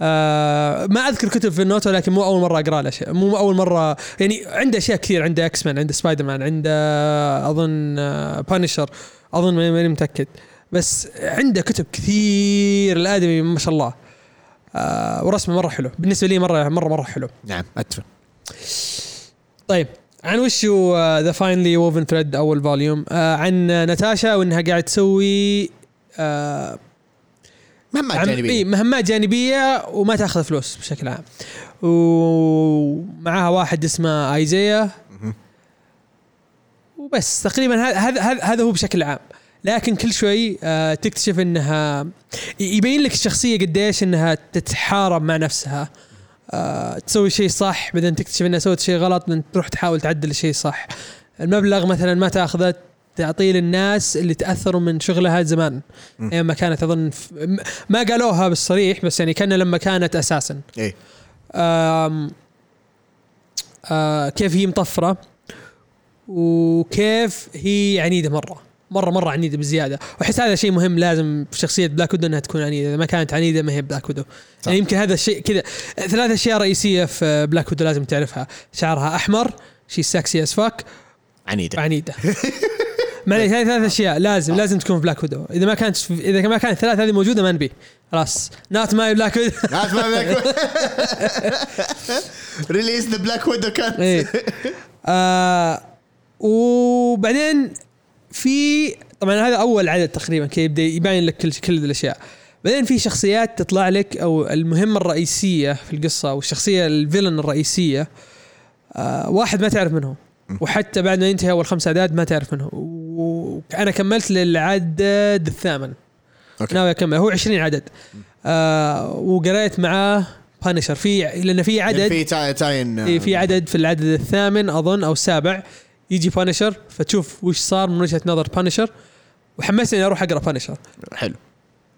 آه ما أذكر كتب Phil Noto لكن مو أول مرة أقرأ له شيء. مو أول مرة يعني عنده أشياء كثير عنده X-Men عنده سبايدر مان عنده أظن آه Punisher أظن ماني متأكد. بس عنده كتب كثير الآدمي ما شاء الله. آه ورسمه مرة حلو. بالنسبة لي مرة مرة مرة حلو. نعم أتفق. طيب عن وش هو The Finely Woven Thread أول volume آه عن Natasha وإنها قاعد تسوي آه مهمات جانبية. إيه مهمات جانبية وما تأخذ فلوس بشكل عام. ومعها واحد اسمه Isaiah. وبس تقريبا هذا هذا هذا- هذا هو بشكل عام. لكن كل شوي آه تكتشف انها يبين لك الشخصية قديش إنها تتحارب مع نفسها. آه تسوي شيء صح بعدين تكتشف إنها سوت شيء غلط بعدين تروح تحاول تعدل الشيء صح. المبلغ مثلا ما تأخذه تعطيه للناس اللي تأثروا من شغلها زمان. أيام ما كانت أظن ما قالوها بالصريح بس يعني كان لما كانت أساسا. إيه. آم آه كيف هي مطفرة وكيف هي عنيدة مرة. مرة مرة عنيدة بزيادة. واحس هذا شيء مهم لازم في شخصية Black Widow إنها تكون عنيدة. إذا ما كانت عنيدة ما هي Black Widow صح. يعني يمكن هذا الشيء كذا. ثلاث أشياء رئيسية في Black Widow لازم تعرفها. شعرها أحمر she's sexy as fuck عنيدة. عنيدة. معليش هذه ثلاث أشياء لازم لازم تكون في Black Widow إذا ما كانت إذا ما كانت الثلاث هذه موجودة ما نبي. خلاص. not my Black Widow لا اسمع Black release the Black Widow cut آه وبعدين في طبعا هذا أول عدد تقريبا كي يبدأ يبين لك كل كل الأشياء. بعدين في شخصيات تطلع لك أو المهمة الرئيسية في القصة أو الشخصية الفيلن الرئيسية آه واحد ما تعرف منه وحتى بعد ما ينتهي أول خمس أعداد ما تعرف منه وأنا كملت للعدد الثامن. أوكي. ناوي أكمل. هو 20 عدد. آه وقريت معاه Punisher في لأن في عدد. في tie tie-in في في عدد في العدد الثامن أظن أو السابع. يجي Punisher فتشوف وش صار من وجهة نظر Punisher وحمسني أروح أقرأ Punisher حلو.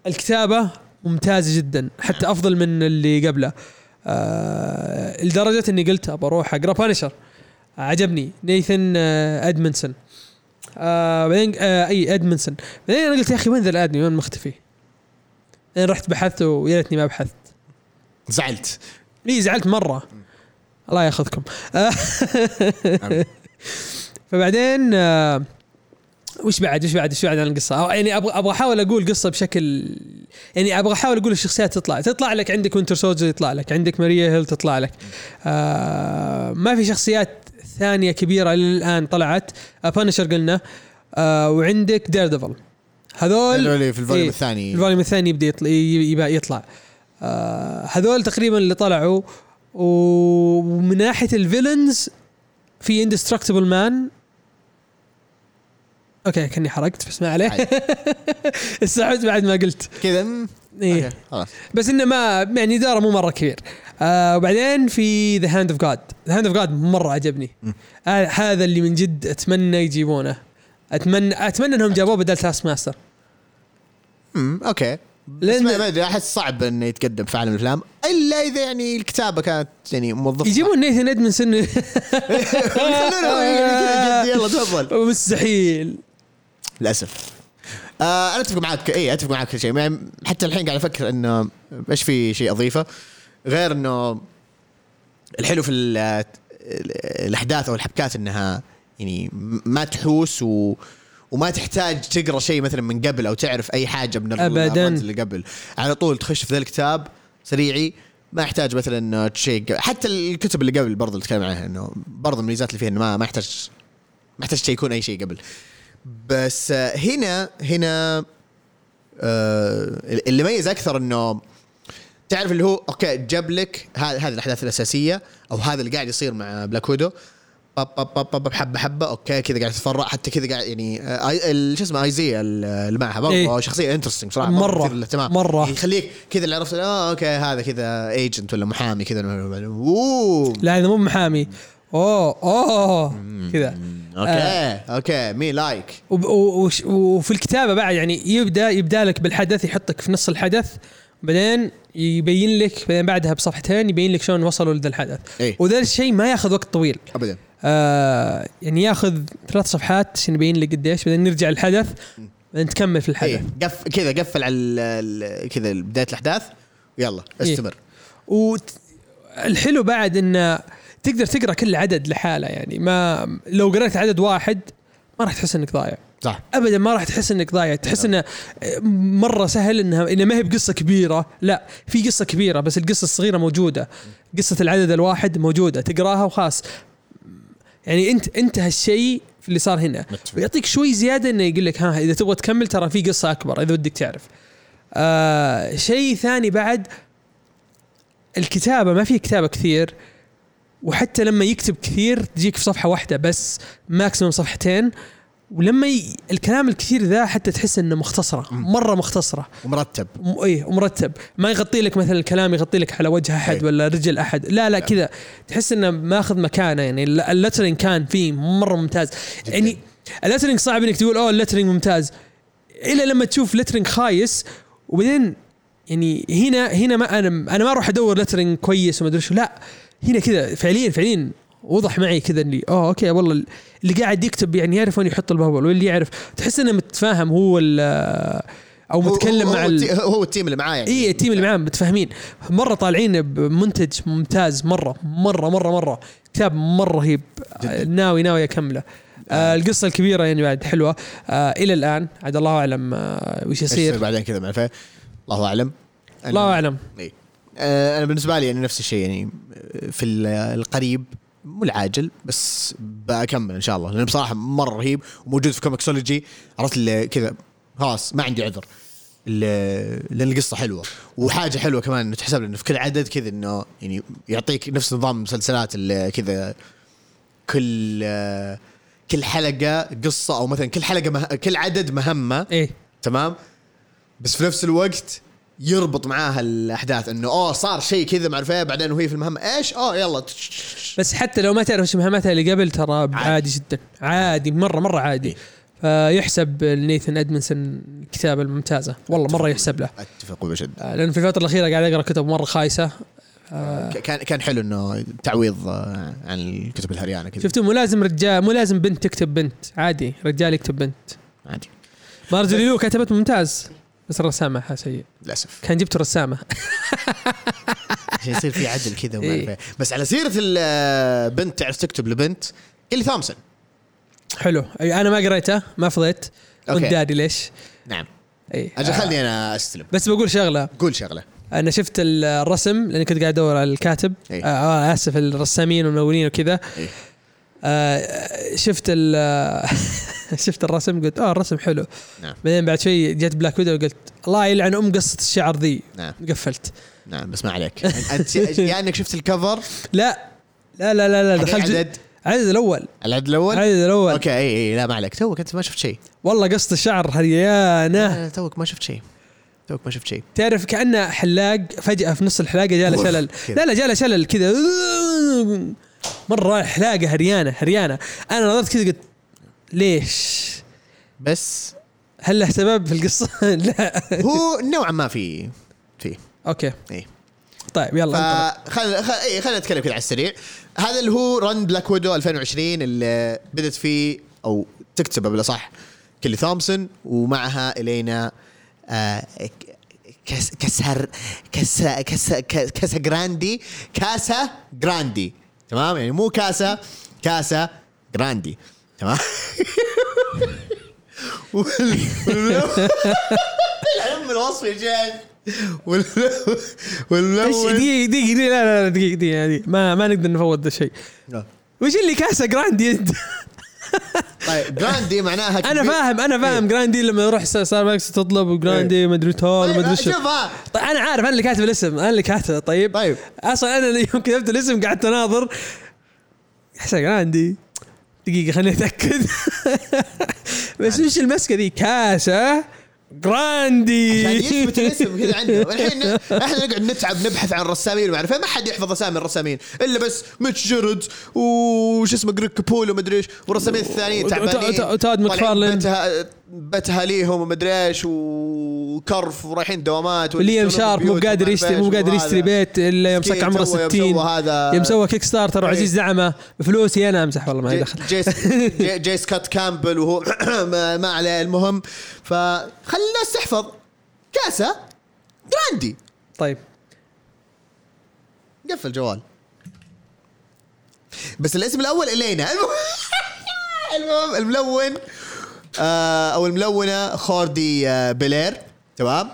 الكتابة ممتازة جدا حتى أفضل من اللي قبله. آه لدرجة إني قلت ابى أروح أقرأ Punisher عجبني. Nathan آه Edmondson آه بعدين آه أي Edmondson. بعدين أنا قلت يا أخي وين ذا الآدمي؟ وين مختفي؟ بعدين رحت بحثت ويا ريتني ما بحثت. زعلت. إي زعلت مرة. الله يأخذكم. فبعدين آه، وش بعد؟ وش بعد؟ وش بعد عن القصة؟ يعني أبغى أبغى أحاول أقول قصة بشكل يعني أبغى أحاول أقول الشخصيات تطلع. تطلع لك عندك Winter Soldier يطلع لك. عندك Maria Hill تطلع لك. آه ما في شخصيات ثانية كبيرة للآن طلعت. Punisher قلنا. آه وعندك Daredevil هذول هذول في ال volume إيه، الثاني. ال volume الثاني يبدأ يطلع يطلع. آه هذول تقريبا اللي طلعوا. ومن ناحية ال villains في Indestructible Man okay كأني حرقت بس ما عليه. استحوذت بعد ما قلت. كذا. إيه. okay، خلاص. بس إنه ما يعني دوره مو مرة كبير. آه وبعدين في The Hand of God The Hand of God مرة عجبني. آه هذا اللي من جد أتمنى يجيبونه. اتمنى أتمنى إنهم جابوه بدل Taskmaster امم okay لأن ما أدري أحس صعب إنه يتقدم في عالم الأفلام. إلا إذا يعني الكتابة كانت يعني موظفة. يجيبون Nathan Edmondson يلا تفضل. مستحيل. للأسف. آه أنا أتفق معك اي أتفق معك في شيء. يعني حتى الحين قاعد أفكر إنه إيش في شيء أضيفه. غير إنه الحلو في ال- الأحداث أو الحبكات إنها يعني ما تحوس و وما تحتاج تقرأ شيء مثلا من قبل أو تعرف أي حاجة من. الرمز اللي قبل. على طول تخش في ذا الكتاب سريعي ما يحتاج مثلا شيء قبل. حتى الكتب اللي قبل برضه اللي تكلم عنها إنه برضه الميزات اللي فيها إنه ما ما يحتاج ما يحتاج يكون أي شيء قبل. بس آه، هنا هنا آه اللي ميز أكثر إنه تعرف اللي هو okay جاب لك هذه الأحداث الأساسية أو هذا اللي قاعد يصير مع Black Widow باب باب باب حبة حبة okay كذا قاعد يتفرع حتى كذا قاعد يعني آه، شو اسمه Isaiah اللي معها برضه إيه. شخصية interesting صراحة مرة، مثير للاهتمام. مرة. يخليك كذا اللي عرفت آه okay هذا كذا agent ولا محامي كذا اوه لا هذا مو محامي أوه أوه. كذا. أوكي okay me like. وفي الكتابة بعد يعني يبدأ يبدأ لك بالحدث يحطك في نص الحدث بعدين يبين لك بعدين بعدها بصفحتين يبين لك شلون وصلوا لذا الحدث. إيه. وذا الشيء ما ياخذ وقت طويل. ابدا. آه يعني ياخذ ثلاث صفحات عشان يبين لك قديش بعدين نرجع للحدث بعدين تكمل في الحدث. إيه قف كذا قفل على كذا بداية الأحداث يلا إيه. استمر. والحلو بعد إنه تقدر تقرأ كل عدد لحاله يعني. ما لو قرأت عدد واحد ما راح تحس إنك ضايع. صح. ابدا ما راح تحس إنك ضايع. تحس إنه مرة سهل إنها انها ما هي بقصة كبيرة. لا في قصة كبيرة بس القصة الصغيرة موجودة. قصة العدد الواحد موجودة. تقراها وخلاص. يعني أنت انت هالشيء في اللي صار هنا. ويعطيك شوي زيادة إنه يقول لك ها إذا تبغى تكمل ترى في قصة أكبر إذا ودك تعرف. آه شيء ثاني بعد الكتابة ما في كتابة كثير. وحتى لما يكتب كثير تجيك في صفحة واحدة بس maximum صفحتين. ولما ي... الكلام الكثير ذا حتى تحس إنه مختصرة مرة مختصرة. ومرتب. م... إيه ومرتب. ما يغطي لك مثلا الكلام يغطي لك على وجه أحد إيه. ولا رجل أحد. لا لا كذا. تحس إنه ماخذ مكانه يعني. ال ل- ال lettering كان فيه مرة ممتاز. يعني ال lettering صعب إنك تقول أوه ال lettering ممتاز. إلا لما تشوف lettering خايس. وبعدين يعني هنا هنا ما أنا أنا ما أروح أدور lettering كويس وما أدري شو. لا. هنا كذا فعليا فعليا وضح معي كذا اللي اوه okay والله اللي قاعد يكتب يعني يعرف وين يحط ال bubble واللي يعرف تحس إنه متفاهم هو ال- أو متكلم هو مع هو, هو ال team اللي معاه يعني. اي ال team اللي معاه متفاهمين. مرة طالعين بمنتج ممتاز مرة مرة مرة مرة. كتاب مرة رهيب. ناوي ناوي أكمله. آه القصة الكبيرة يعني بعد حلوة. آه إلى الآن عاد الله أعلم آه وش يصير. بعدين كذا الله أعلم. الله أعلم. إيه. آه، أنا بالنسبة لي يعني نفس الشيء يعني آه، في ال- القريب مو العاجل بس بكمل إن شاء الله. لأنه بصراحة مرة رهيب وموجود في كوميكسولوجي عرفت كذا خلاص ما عندي عذر. لأن القصة حلوة. وحاجة حلوة كمان إنه تحسب إنه في كل عدد كذا إنه يعني يعطيك نفس نظام المسلسلات اللي كذا كل آه، كل حلقة قصة أو مثلا كل حلقة مه... كل عدد مهمة. إيه. تمام؟ بس في نفس الوقت يربط معاها الأحداث. إنه أوه صار شيء كذا ما اعرف إيه بعدين وهي في المهمة. إيش؟ آه يلا. بس حتى لو ما تعرف إيش مهمتها اللي قبل ترى عادي, عادي جدا. عادي مرة مرة عادي. فيحسب لنيثن أدمنسون الكتابه الممتازة. والله مرة يحسب له. أتفق بشد آه، لأن في الفترة الأخيرة قاعد أقرأ كتب مرة خايسة. ك- كان كان حلو إنه تعويض آه، عن الكتب الهريانة كذا. شفتوا مو لازم رجال مو لازم بنت تكتب بنت. عادي رجال يكتب بنت. عادي. مارجري لو كتبت ممتاز. بس الرسامة سيء للأسف. كان جبت رسامة. عشان يصير في عدل كذا وما إيه. بس على سيرة البنت تعرف تكتب لبنت اللي ثامسون حلو. أي أنا ما قريته ما فضيت. أوكي. ودادي ليش؟ نعم. إي. أجل خلني أنا أستلم. بس بقول شغلة. قول شغلة. أنا شفت الرسم لأني كنت قاعد أدور على الكاتب. إيه. آه آه، آسف الرسامين والملونين وكذا. إيه. آه شفت ال شفت الرسم؟ قلت آه الرسم حلو. نعم. بعدين بعد شوي جت Black Widow وقلت الله يلعن أم قصة الشعر ذي. نعم. قفلت. نعم بس ما عليك. انت يا إنك شفت ال cover لا لا لا لا, لا دخلت العدد؟ العدد الأول. العدد الأول؟ العدد الأول. okay إي إي لا ما عليك. توك أنت ما شفت شيء. والله قصة الشعر هريانة. لا، توك ما شفت شيء. توك ما شفت شيء. تعرف كأنه حلاق فجأة في نص الحلاقة جاله شلل. لا لا جاله شلل كذا. مرة حلاقة هريانة هريانة أنا نظرت كذا قلت ليش؟ بس هل له سبب في القصة؟ لا هو نوعا ما في في okay اي طيب يلا. فخلينا خل... إيه خلينا نتكلم كذا على السريع هذا اللي هو run Black Widow 2020 اللي بدت فيه أو تكتبه بالاصح Kelly Thompson ومعها Elena آه ك- كاس كسر Casa Casa Casagrande Casagrande تمام؟ يعني مو Casa Casagrande. تمام؟ العلم الوصف يا شيخ والملون. دقيقة دقيقة لا لا دقيقة دقيقة يعني ما ما نقدر نفوت ذا الشيء وش اللي كاسة grande أنت؟ طيب grande معناها أنا. فاهم أنا فاهم. grande لما يروح ستاربكس تطلب جراندي مدري tall طيب مدري شو. شوف ها طيب أنا عارف أنا اللي كاتب الاسم أنا اللي كاتبه. طيب طيب. أصلا أنا اللي يوم كتبت الاسم قعدت أناظر. احسن عندي دقيقة خليني أتأكد. بس وش المسكة ذي؟ كاسة. grande. عشان يثبت الاسم كذا عنده. والحين إحنا نقعد نتعب نبحث عن رسامين وما اعرف. ما حد يحفظ اسامي الرسامين إلا بس Mitch Gerads وش اسمه جريك كابول ومدري إيش. والرسامين الثانيين تعبانين. وت- وتاد طالعين ماكفارلين. بتها بتها ليهم ومدري إيش وكرف ورايحين دوامات وليام ويشتغلون شارب مو قادر يشتري مو قادر يشتري. بيت إلا يوم صك عمره سوى- يوم 60 سوى هذا. يوم سوى كيك ستارتر وعزيز إيه. دعمه بفلوسي أنا امزح والله ما دخل. جيس جي- جي سكوت كامبل وهو ما, عليه المهم. فخلي الناس تحفظ. كاسة جراندي. طيب. قفل جوال. بس الاسم الأول إلينا. المهم الملون. أو الملونة خوردي آه بيلير. تمام؟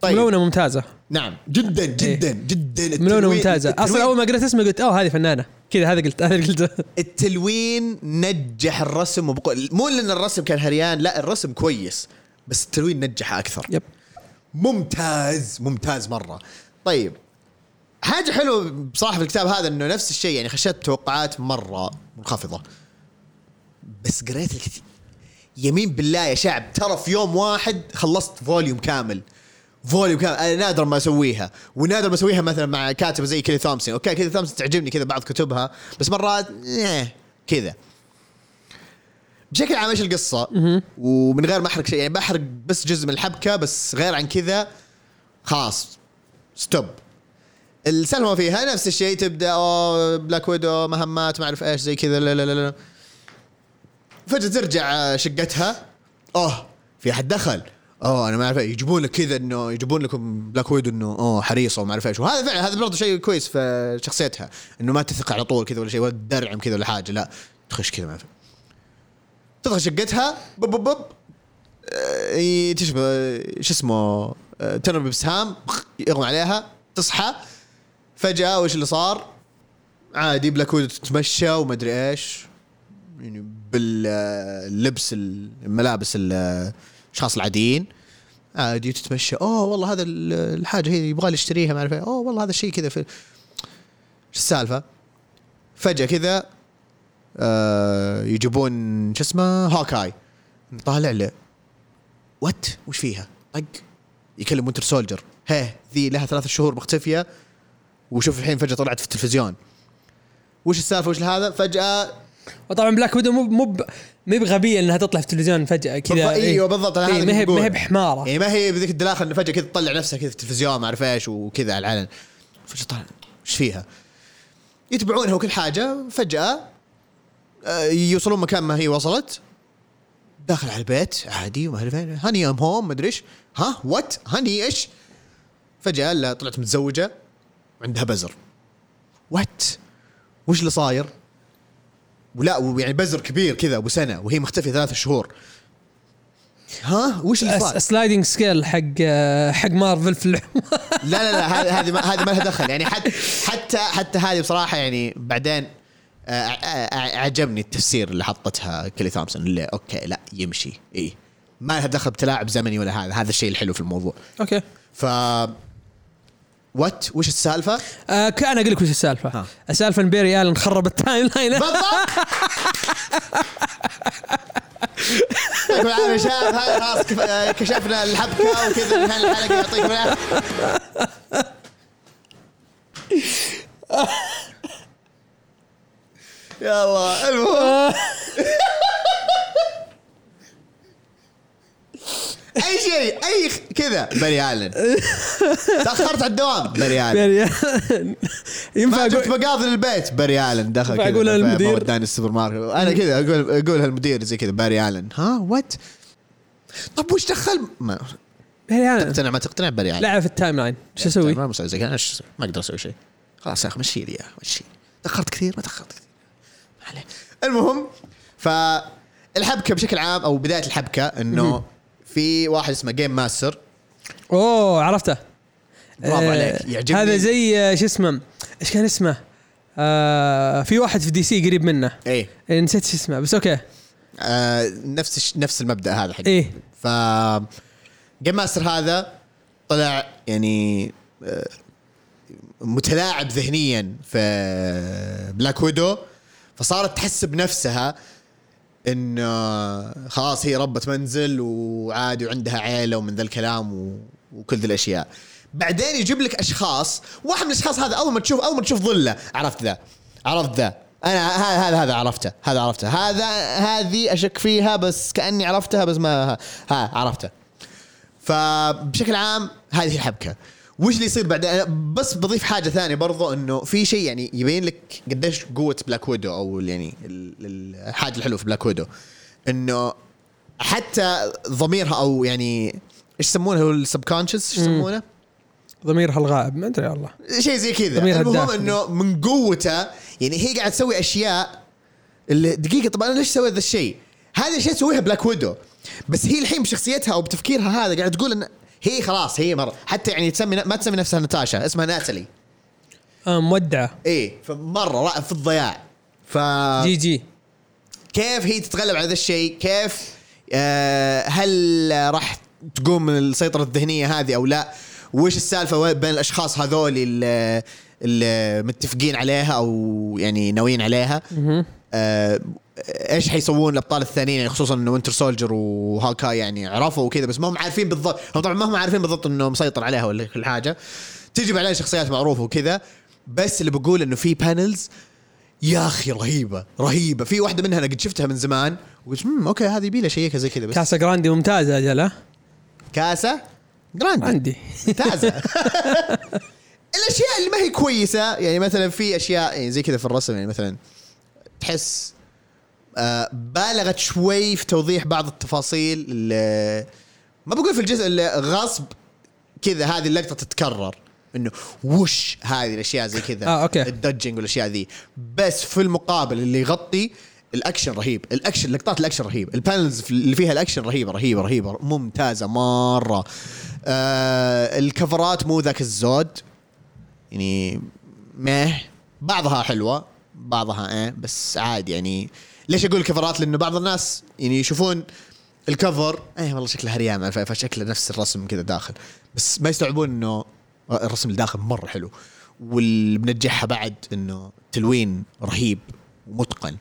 طيب. ملونة ممتازة. نعم. جدا جدا جدا. ملونة التلوين- ممتازة. أصلا أول ما قريت اسمه قلت أوه هذه فنانة. كذا هذا قلت هذا قلت التلوين نجح الرسم وبقو... مو لأن الرسم كان هريان لا الرسم كويس بس التلوين نجحه أكثر. yep. ممتاز ممتاز مرة. طيب. حاجة حلوة بصراحة في الكتاب هذا إنه نفس الشيء يعني خشيت توقعات مرة منخفضة. بس قريت الكثير يمين بالله يا شعب ترى في يوم واحد خلصت volume كامل. volume كامل أنا نادر ما أسويها. ونادر ما أسويها مثلا مع كاتبه زي كذا Thompson okay كذا ثامسون تعجبني كذا بعض كتبها بس مرات إيه كذا. بشكل عام إيش القصة؟ ومن غير ما أحرق شيء يعني بحرق بس جزء من الحبكة بس غير عن كذا خلاص stop السالفة ما فيها نفس الشيء تبدأ أوه Black Widow مهمات ما أعرف إيش زي كذا لا لا لا لا. فجأة ترجع شقتها. أوه في أحد دخل. أوه أنا ما أعرف. يجيبون لك كذا إنه يجيبون لكم Black Widow إنه أوه حريصه وما أعرف إيش. وهذا فعلا هذا برضه شيء كويس في شخصيتها إنه ما تثق على طول كذا ولا شيء ولا تدرعم كذا ولا حاجة لا. تخش كذا ما أعرف. تدخل شقتها بب بب بب آه، تشبه شو اسمه آه، بسهام يغمى عليها تصحى. فجأة وش اللي صار؟ عادي بلاك ويدو تتمشى وما أدري إيش. يعني باللبس الملابس الأشخاص العاديين. عادي تتمشى. أوه والله هذا ال- الحاجة هي يبغى لي اشتريها ما أعرف إيه. أوه والله هذا الشيء كذا في إيش السالفة؟ فجأة كذا آه يجيبون شو اسمه Hawkeye. طالع له. what؟ وش فيها؟ طق. يكلم Winter Soldier. هيه ذي لها ثلاث شهور مختفية. وشوف الحين فجأة طلعت في التلفزيون. وش السالفة؟ وش هذا؟ فجأة وطبعا Black Widow مو مو ب- مو بغبيه إنها تطلع في التلفزيون فجأة كذا بالضبط- أيوه بالضبط أنا إيه ما هي ما هي. بحمارة يعني ما هي بذيك الدلاخه إنه فجأة كذا تطلع نفسها كذا في التلفزيون ما أعرف إيش وكذا على العلن فجأة طالع إيش فيها؟ يتبعونها وكل حاجة فجأة آه، يوصلون مكان ما هي وصلت داخل على البيت عادي وما أعرف إيه. honey I'm home ما أدري إيش ها what honey إيش؟ فجأة لا طلعت متزوجة وعندها بزر what وش اللي صاير؟ ولا يعني بزر كبير كذا أبو سنة وهي مختفية ثلاث شهور. ها؟ وش اللي صار؟ sliding scale حق آه، حق مارفل في العموم لا لا لا هذه هذه ما هذه ما لها دخل. يعني حتى حتى حتى هذه بصراحة يعني بعدين آه، آه، عجبني التفسير اللي حطتها Kelly Thompson اللي okay لا يمشي. اي ما لها دخل بتلاعب زمني ولا هذا. هذا الشيء الحلو في الموضوع. okay. ف what وش السالفة؟ آه أنا أقول لك وش السالفة. ها. السالفة إن Barry Allen خرب ال timeline. بالضبط. يا شباب هاي خلاص كشفنا الحبكة وكذا نهاية الحلقة يعطيكم العافية. يلا المهم. أي شيء أي كذا. باري آلن. تأخرت على الدوام. باري آلن. بيري ينفع ما جبت أقول مقاضي للبيت باري آلن. دخل ينفع كذا. أقولها ف- للمدير؟ وداني السوبر ماركت أنا كذا أقول اقولها المدير زي كذا. باري آلن. ها؟ وات طب وش دخل؟ ما بيري آلن. تقتنع ما تقتنع باري آلن. لعب في التايم لاين شو أسوي؟ ما مسوي زي؟ ما أقدر أسوي شيء. خلاص يا أخي مشي لي مشي. تأخرت كثير ما تأخرت كثير. المهم فالحبكة بشكل عام أو بداية الحبكة إنه في واحد اسمه جيم ماستر أوه عرفته. برافو آه، عليك، يعجبني. هذا زي آه، شو اسمه إيش كان اسمه؟ آه في واحد في دي سي قريب منه. إيه. إيه، نسيت شو اسمه بس أوكي. آه نفس نفس المبدأ هذا حق إيه. ف Game Master هذا طلع يعني آه، متلاعب ذهنيا في Black Widow فصارت تحس بنفسها انه خلاص هي ربة منزل وعادي وعندها عيلة ومن ذا الكلام. وكل ذي الأشياء. بعدين يجيب لك أشخاص واحد من الأشخاص هذا أول ما تشوف أول ما تشوف ظلة عرفت ذا؟ عرفت ذا؟ أنا هذا هذا هذا عرفته هذا عرفته هذا هذه أشك فيها بس كأني عرفتها بس ما ها, ها عرفته. فبشكل عام هذه الحبكة. وش اللي يصير أنا بس بضيف حاجة ثانية برضو إنه في شيء يعني يبين لك قديش قوة Black Widow أو يعني ال- ال- الحاجة الحلوة في Black Widow إنه حتى ضميرها أو يعني إيش يسمونه؟ هو ال subconscious إيش يسمونه؟ ضميرها الغائب ما أدري والله. شيء زي كذا. المهم. إنه من قوته يعني هي قاعدة تسوي أشياء اللي دقيقة طب أنا ليش سويت ذا الشيء؟ هذا الشيء تسويها Black Widow بس هي الحين بشخصيتها أو بتفكيرها هذا قاعدة تقول إن هي خلاص هي مره حتى يعني تسمي ما تسمي نفسها ناتاشا اسمها ناتالي. آه مودعه إيه فمرة في الضياع. ف GG. كيف هي تتغلب على ذا الشيء؟ كيف آه هل راح تقوم من السيطرة الذهنية هذه أو لا؟ وش السالفة وين- بين الأشخاص هذول اللي, متفقين عليها أو يعني ناويين عليها؟ آه إيش حيسوون الأبطال الثانيين؟ يعني خصوصا إنه Winter Soldier و Hawkeye يعني عرفوا وكذا بس ما هم عارفين بالضبط. هم طبعا ما هم عارفين بالضبط إنه مسيطر عليها ولا كل حاجة. تجي بعدين شخصيات معروفة وكذا بس اللي بقول إنه في panels يا أخي رهيبة رهيبة. في واحدة منها أنا قد شفتها من زمان وقلت امم أوكي هذه يبي شيكها زي كذا بس. كاسا جراندي ممتازة أجل ها كاسه جراند عندي ممتازة. الأشياء اللي ما هي كويسة يعني مثلا في أشياء يعني زي كذا في الرسم يعني مثلا تحس بالغت شوي في توضيح بعض التفاصيل اللي ما بقول في الجزء اللي غصب كذا هذه اللقطة تتكرر. إنه وش هذه الأشياء زي كذا؟ آه، أوكي. الدجنج والأشياء ذي. بس في المقابل اللي يغطي الأكشن رهيب. الأكشن لقطات الأكشن رهيب. البانلز اللي فيها الأكشن رهيبة رهيبة رهيبة ممتازة مرة. آه ال cover ات مو ذاك الزود. يعني مه. بعضها حلوة بعضها إيه بس عادي يعني. ليش أقول cover ات؟ لأنه بعض الناس يعني يشوفون ال cover إيه والله شكله هريان فشكله نفس الرسم كذا داخل. بس ما يستوعبون إنه الرسم اللي داخل مرة حلو. واللي بنجحها بعد إنه تلوين رهيب ومتقن.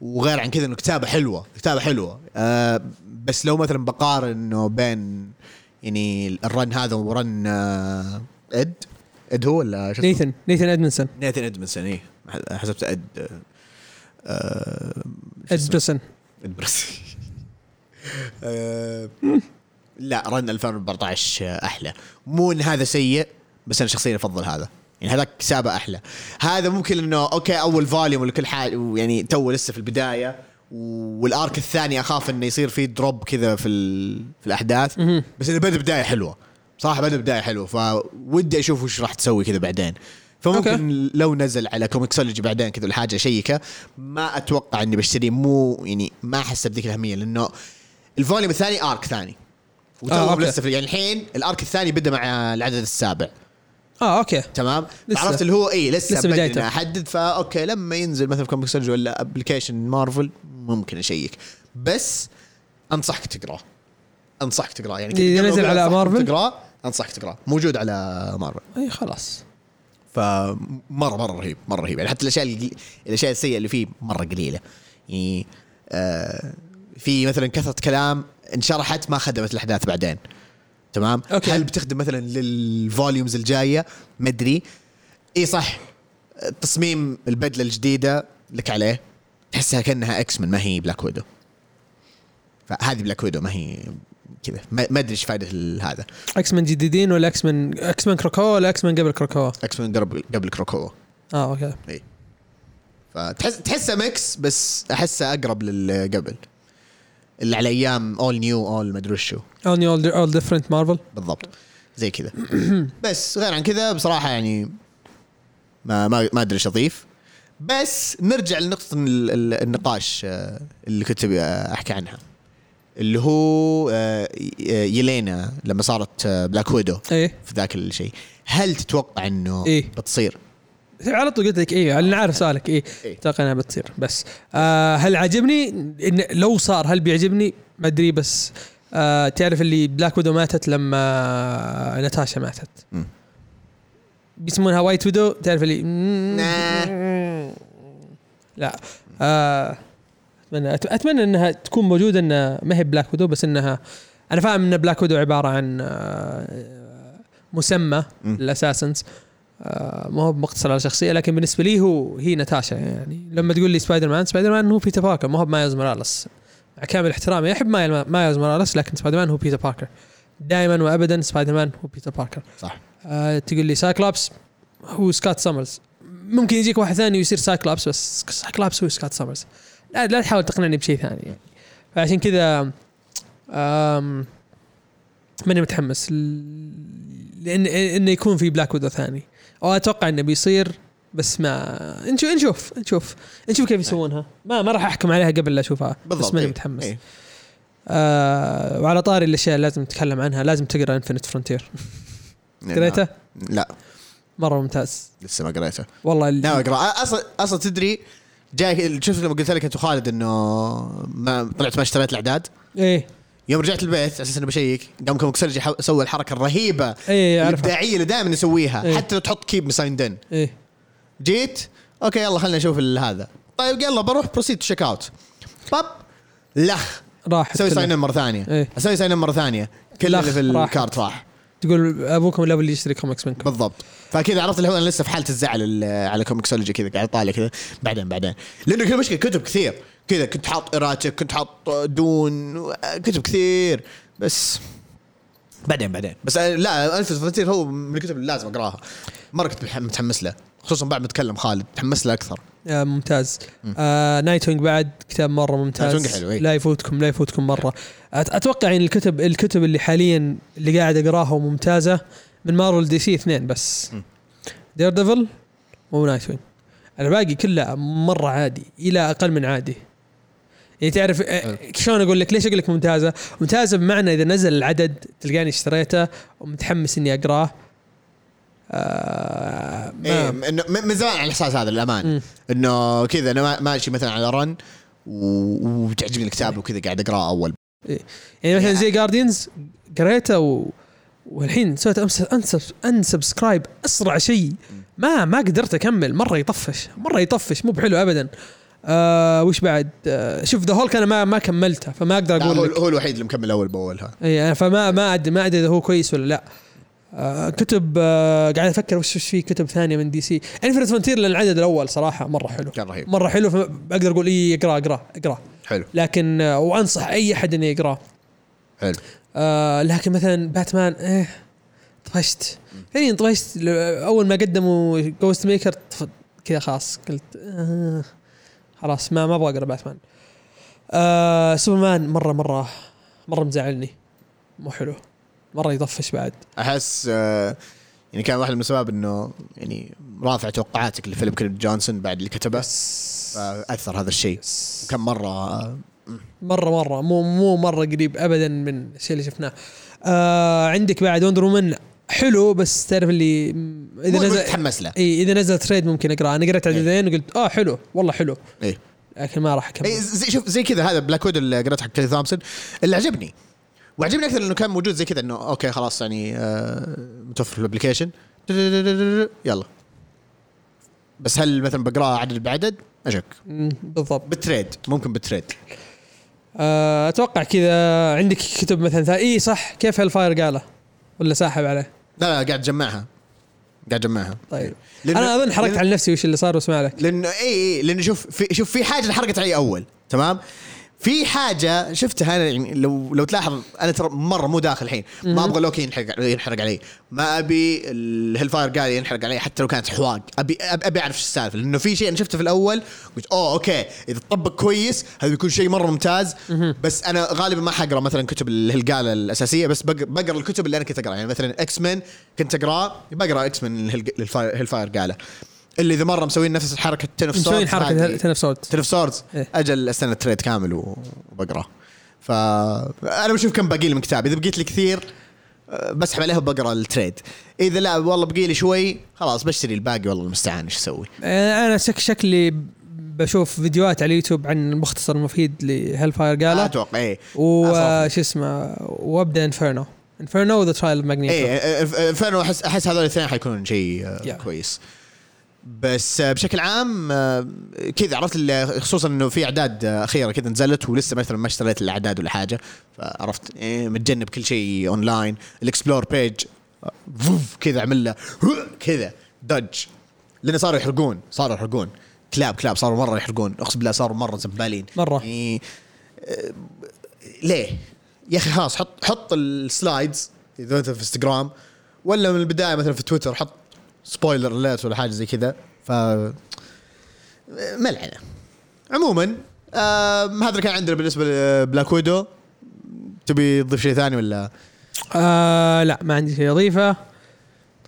وغير عن كذا إنه كتابة حلوة كتابة حلوة. آه بس لو مثلا بقارن إنه بين يعني الرن هذا ورن آه إد؟ إد هو ولا شو؟ نيثن نيثن إدمنسون. نيثن إدمنسون إيه. حسبت إد آه شو اسمه؟ ادرسون ادبرس آه، لا run 2014 أحلى. مو إن هذا سيء بس أنا شخصيا أفضل هذا. يعني هذاك كتابه أحلى. هذا ممكن إنه okay أول volume لكل حاجة يعني تو لسه في البداية وال arc الثاني أخاف إنه يصير فيه drop كذا في في الأحداث. بس انه بدأ بداية حلوة. صراحة بدأ بداية حلوة فودي أشوف وش راح تسوي كذا بعدين. فممكن okay. لو نزل على comiXology بعدين كذا ولا حاجة أشيكه ما أتوقع إني بشتريه مو يعني ما أحس بذيك الأهمية لأنه ال volume الثاني arc ثاني آه، وتو okay. لسه يعني الحين ال arc الثاني بدأ مع العدد السابع آه okay تمام لسه. عرفت اللي هو اي لسه, لسه بدايته. احدد ف okay لما ينزل مثلا في comiXology ولا application Marvel ممكن أشيك بس أنصحك تقرأه أنصحك تقرأه يعني إذا قبل نزل ما على مارفل؟ تقرأه أنصحك تقرأه موجود على مارفل اي خلاص فمره مرة رهيب مرة رهيب. يعني حتى الأشياء الأشياء السيئة اللي فيه مرة قليلة. يعني آه في مثلا كثرة كلام انشرحت ما خدمت الأحداث بعدين. تمام؟ okay. هل بتخدم مثلا لل volumes الجاية؟ ما أدري. إي صح. تصميم البدلة الجديدة لك عليه. تحسها كأنها X-Men ما هي Black Widow فهذه Black Widow ما هي كذا. ما أدري إيش فائده هذا. X-Men جديدين ولا X-Men X-Men Krakoa ولا X-Men قبل Krakoa X-Men قبل قبل Krakoa آه okay. فتحس تحسه mix بس أحسه أقرب للي قبل. اللي على أيام All New All ما أدري All New All All Different Marvel بالضبط. زي كذا. بس غير عن كذا بصراحة يعني ما ما ما أدري إيش أضيف. بس نرجع لنقطة ال- ال- النقاش آه، اللي كنت أبي أحكي عنها. اللي هو آه، ي- يلينا لما صارت آه، بلاك ويدو إيه. في ذاك الشيء. هل تتوقع إنه إيه. بتصير؟ على طول قلت لك إيه أنا عارف سؤالك. إيه. إيه. أتوقع إنها بتصير. بس آه هل عجبني؟ إن لو صار هل بيعجبني؟ ما أدري بس آه تعرف اللي بلاك ويدو ماتت لما ناتاشا ماتت. بيسمونها وايت ويدو تعرف اللي نا. لا. آه اتمنى أتمنى إنها تكون موجودة إنها ما هي بلاك ويدو بس انها أنا فاهم إن بلاك ويدو عبارة عن آه مسمى مم. ال assassins آه ما هو مقتصر على شخصية لكن بالنسبة لي هو هي ناتاشا يعني. لما تقول لي سبايدر مان سبايدر مان هو بيتر باركر ما هو مايلز موراليس. مع كامل احترامي أحب مايل- مايلز موراليس لكن سبايدر مان هو بيتر باركر دائما وابدا سبايدر مان هو بيتر باركر صح. آه تقول لي سايكلوبس هو سكوت سامرز ممكن يجيك واحد ثاني ويصير سايكلوبس بس سايكلوبس هو سكوت سامرز لا لا تحاول تقنعني بشيء ثاني. يعني فعشان كذا ماني متحمس. لأن إنه يكون في بلاك ويدو ثاني. أو أتوقع إنه بيصير بس ما نشوف نشوف نشوف. نشوف كيف يسوونها. ما ما راح أحكم عليها قبل لا أشوفها بس ماني إيه. متحمس. إيه. آه وعلى طاري الأشياء اللي لازم نتكلم عنها لازم تقرأ Infinite Frontier قريته؟ لا. مرة ممتاز. لسه ما قريته. والله ال- ناوي أقرأ. أصلا أصلا تدري جاي شفت لما قلت لك انت خالد انه ما طلعت ما اشتريت الأعداد. إيه. يوم رجعت البيت على أساس انه بشيك قام ComiXology حو- سوى الحركة الرهيبة إيه أعرفها. الإبداعية اللي دائما يسويها إيه. حتى لو تحط keep me signed in إيه. جيت okay يلا خلينا نشوف هذا. طيب يلا بروح proceed checkout باب لخ راح أسوي. sign مرة ثانية. إيه. أسوي sign مرة ثانية. كل اللي في. ال cart راح. تقول أبوكم ولا اللي يشتري كوميكس منكم. بالضبط. فكذا عرفت اللي هو أنا لسه في حالة الزعل ال- على ComiXology كذا قاعد طالع كذا. بعدين بعدين. لأنه كل مشكلة كتب كثير. كذا كنت حاط ايراتيك كنت حاط دون كتب كثير. بس بعدين بعدين. بس لا الف هو من الكتب اللي لازم أقراها. مرة كنت متح- متحمس له. خصوصا بعد ما تكلم خالد متحمس له أكثر. آه ممتاز. آه نايت وينج بعد كتاب مرة ممتاز. نايت حلو، إيه. لا يفوتكم لا يفوتكم مرة. أتوقع يعني الكتب الكتب اللي حاليا اللي قاعد أقراها وممتازه من مارفل دي سي اثنين بس. دير ديفل ونايت وينج الباقي كله مرة عادي إلى أقل من عادي. يعني تعرف آه،. شلون أقول لك؟ ليش أقول لك ممتازة؟ ممتازة بمعنى إذا نزل العدد تلقاني اشتريته ومتحمس إني أقراه آه إيه إنه من زمان على الأساس هذا للامانه مم. إنه كذا أنا ما- ماشي مثلا على run وتعجبني الكتاب وكذا قاعد أقرأه أول. يعني مثلا زي Guardians قريته و... والحين سويت unsub unsubscribe أسرع شيء. ما ما قدرت أكمل. مرة يطفش مرة يطفش مو بحلو ابدا. آه وش بعد؟ آه شوف ذا هولك أنا ما ما كملته فما أقدر هو, أقول لك. هو الوحيد اللي مكمل أول بأول ها. اي فما ما ادري ما أدري إذا هو كويس ولا لا. آه كتب آه قاعد أفكر وش في كتب ثانية من دي سي Infinite Frontier لأن العدد الأول صراحة مرة حلو. كان رهيب. مرة حلو فاقدر أقول إي أقرأ أقرأ أقرأ. حلو. لكن آه وأنصح أي أحد إنه يقراه حلو. آه لكن مثلا باتمان إيه طفشت. فعليا طفشت أول ما قدموا Ghost-Maker كذا خلاص قلت آه خلاص ما ما أبغى أقرأ باتمان آه سوبرمان مرة مرة مرة مزعلني. مو حلو. مرة يطفش بعد. أحس آه، يعني كان واحد من الاسباب إنه يعني رافع توقعاتك لفيليب كينيدي جونسون بعد اللي كتبه. فأثر هذا الشيء. كان مرة آه، مرة مرة. مو مو مرة قريب ابدا من الشيء اللي شفناه. آه عندك بعد وندر وومن حلو بس تعرف اللي إذا نزل تتحمس له. إي إذا نزل trade ممكن أقرأه. أنا قريت عددين وقلت آه حلو والله حلو. إيه لكن ما راح أكمل. إي زي شوف زي كذا هذا بلاك ويدو اللي قريته حق كيلي تومسون. اللي عجبني وعجبني أكثر إنه كان موجود زي كذا إنه okay خلاص يعني آه، متوفر في ال application يلا. بس هل مثلا بقراه عدد بعدد؟ أشك. بالضبط. بال trade ممكن بال trade آه أتوقع كذا عندك كتب مثلا. اي صح. كيف Hellfire Gala؟ ولا ساحب عليه؟ لا لا قاعد اجمعها قاعد اجمعها طيب. لأنه- أنا أظن حركت لأنه- على نفسي وش اللي صار واسمع لك. لأنه اي اي لأنه شوف في شوف في حاجة انحرقت علي أول. تمام؟ في حاجة شفتها أنا يعني لو لو تلاحظ أنا ترى مرة مو داخل الحين. ما. أبغى لوكي ينحرق ينحرق علي. ما أبي ال Hellfire Gala ينحرق علي حتى لو كانت حواق. أبي ابي, أبي أعرف إيش السالفة. لأنه في شيء أنا شفته في الأول قلت أوه okay. إذا طبق كويس هذا بيكون شيء مرة ممتاز. بس أنا غالبا ما حقرأ مثلا كتب ال Hellfire Gala الأساسية. بس بق- بقرأ الكتب اللي أنا كنت أقرأها. يعني مثلا إكس مان كنت أقرأه بقرأ إكس مان ال Hellfire Gala. اللي إذا مرة مسوين نفس الحركه Ten of مسوين حركة Ten of Ten of Swords إيه. أجل أستنى ال trade كامل وبقرأه. فانا بشوف كم باقي لي من كتاب. إذا بقيت لي كثير أه، بسحب عليها وبقرأ ال trade إذا لا والله بقي لي شوي خلاص بشتري الباقي والله المستعان إيش أسوي. آه أنا شك شكلي بشوف فيديوهات على اليوتيوب عن المختصر المفيد ل Hellfire Gala أتوقع إيه وش اسمه وأبدأ Inferno Inferno the Trial Magneto إيه فعلا احس أحس هذول الاثنين حيكونون شيء آه، Yeah. كويس. بس آه، بشكل عام آه، كذا عرفت اللي- خصوصا إنه في أعداد آه، أخيرة كذا نزلت ولسه مثلا ما اشتريت الأعداد ولا حاجة. فعرفت إيه متجنب كل شيء أونلاين. ال explore page كذا عمل له كذا dodge. لأن صاروا يحرقون صاروا يحرقون. كلاب كلاب صاروا مرة يحرقون. أقسم بالله صاروا مرة زبالين. مرة. يعني ليه؟ يا أخي خلاص حط حط ال slides إذا أنت في انستغرام ولا من البداية مثلا في تويتر حط spoiler alert ولا حاجة زي كذا ف ملعنه عموما آه هذا اللي كان عندنا بالنسبة ل Black Widow. تبي تضيف شيء ثاني ولا؟ آه لا ما عندي شيء أضيفه.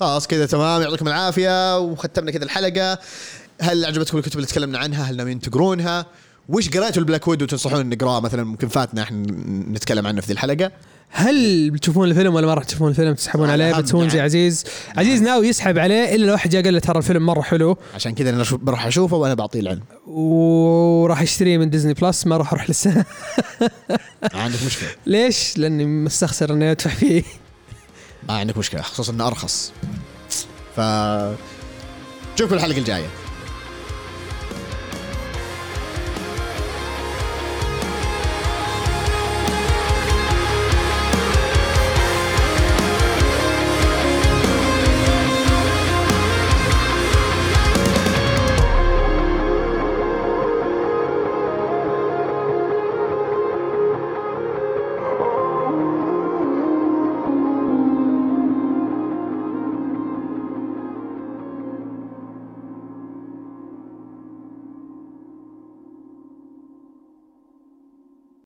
خلاص كذا تمام. يعطيكم العافية وختمنا كذا الحلقة. هل عجبتكم الكتب اللي تكلمنا عنها؟ هل ناويين تقرونها؟ وش قريتوا ال Black Widow تنصحون نقراه مثلا؟ ممكن فاتنا إحنا نتكلم عنه في ذي الحلقة. هل بتشوفون الفيلم ولا ما راح تشوفون الفيلم؟ تسحبون عليه بتسوون زي نعم. عزيز. عزيز ناوي يسحب عليه إلا لو واحد جاء قال له ترى الفيلم مرة حلو. عشان كذا أنا بروح أشوفه وأنا بعطيه العلم. وراح يشتريه من ديزني بلس ما راح أروح للسنه عندك مشكلة. ليش؟ لأني مستخسر إني أدفع فيه. ما عندك مشكلة خصوصا إنه أرخص. ف نشوفكم الحلقة الجاية.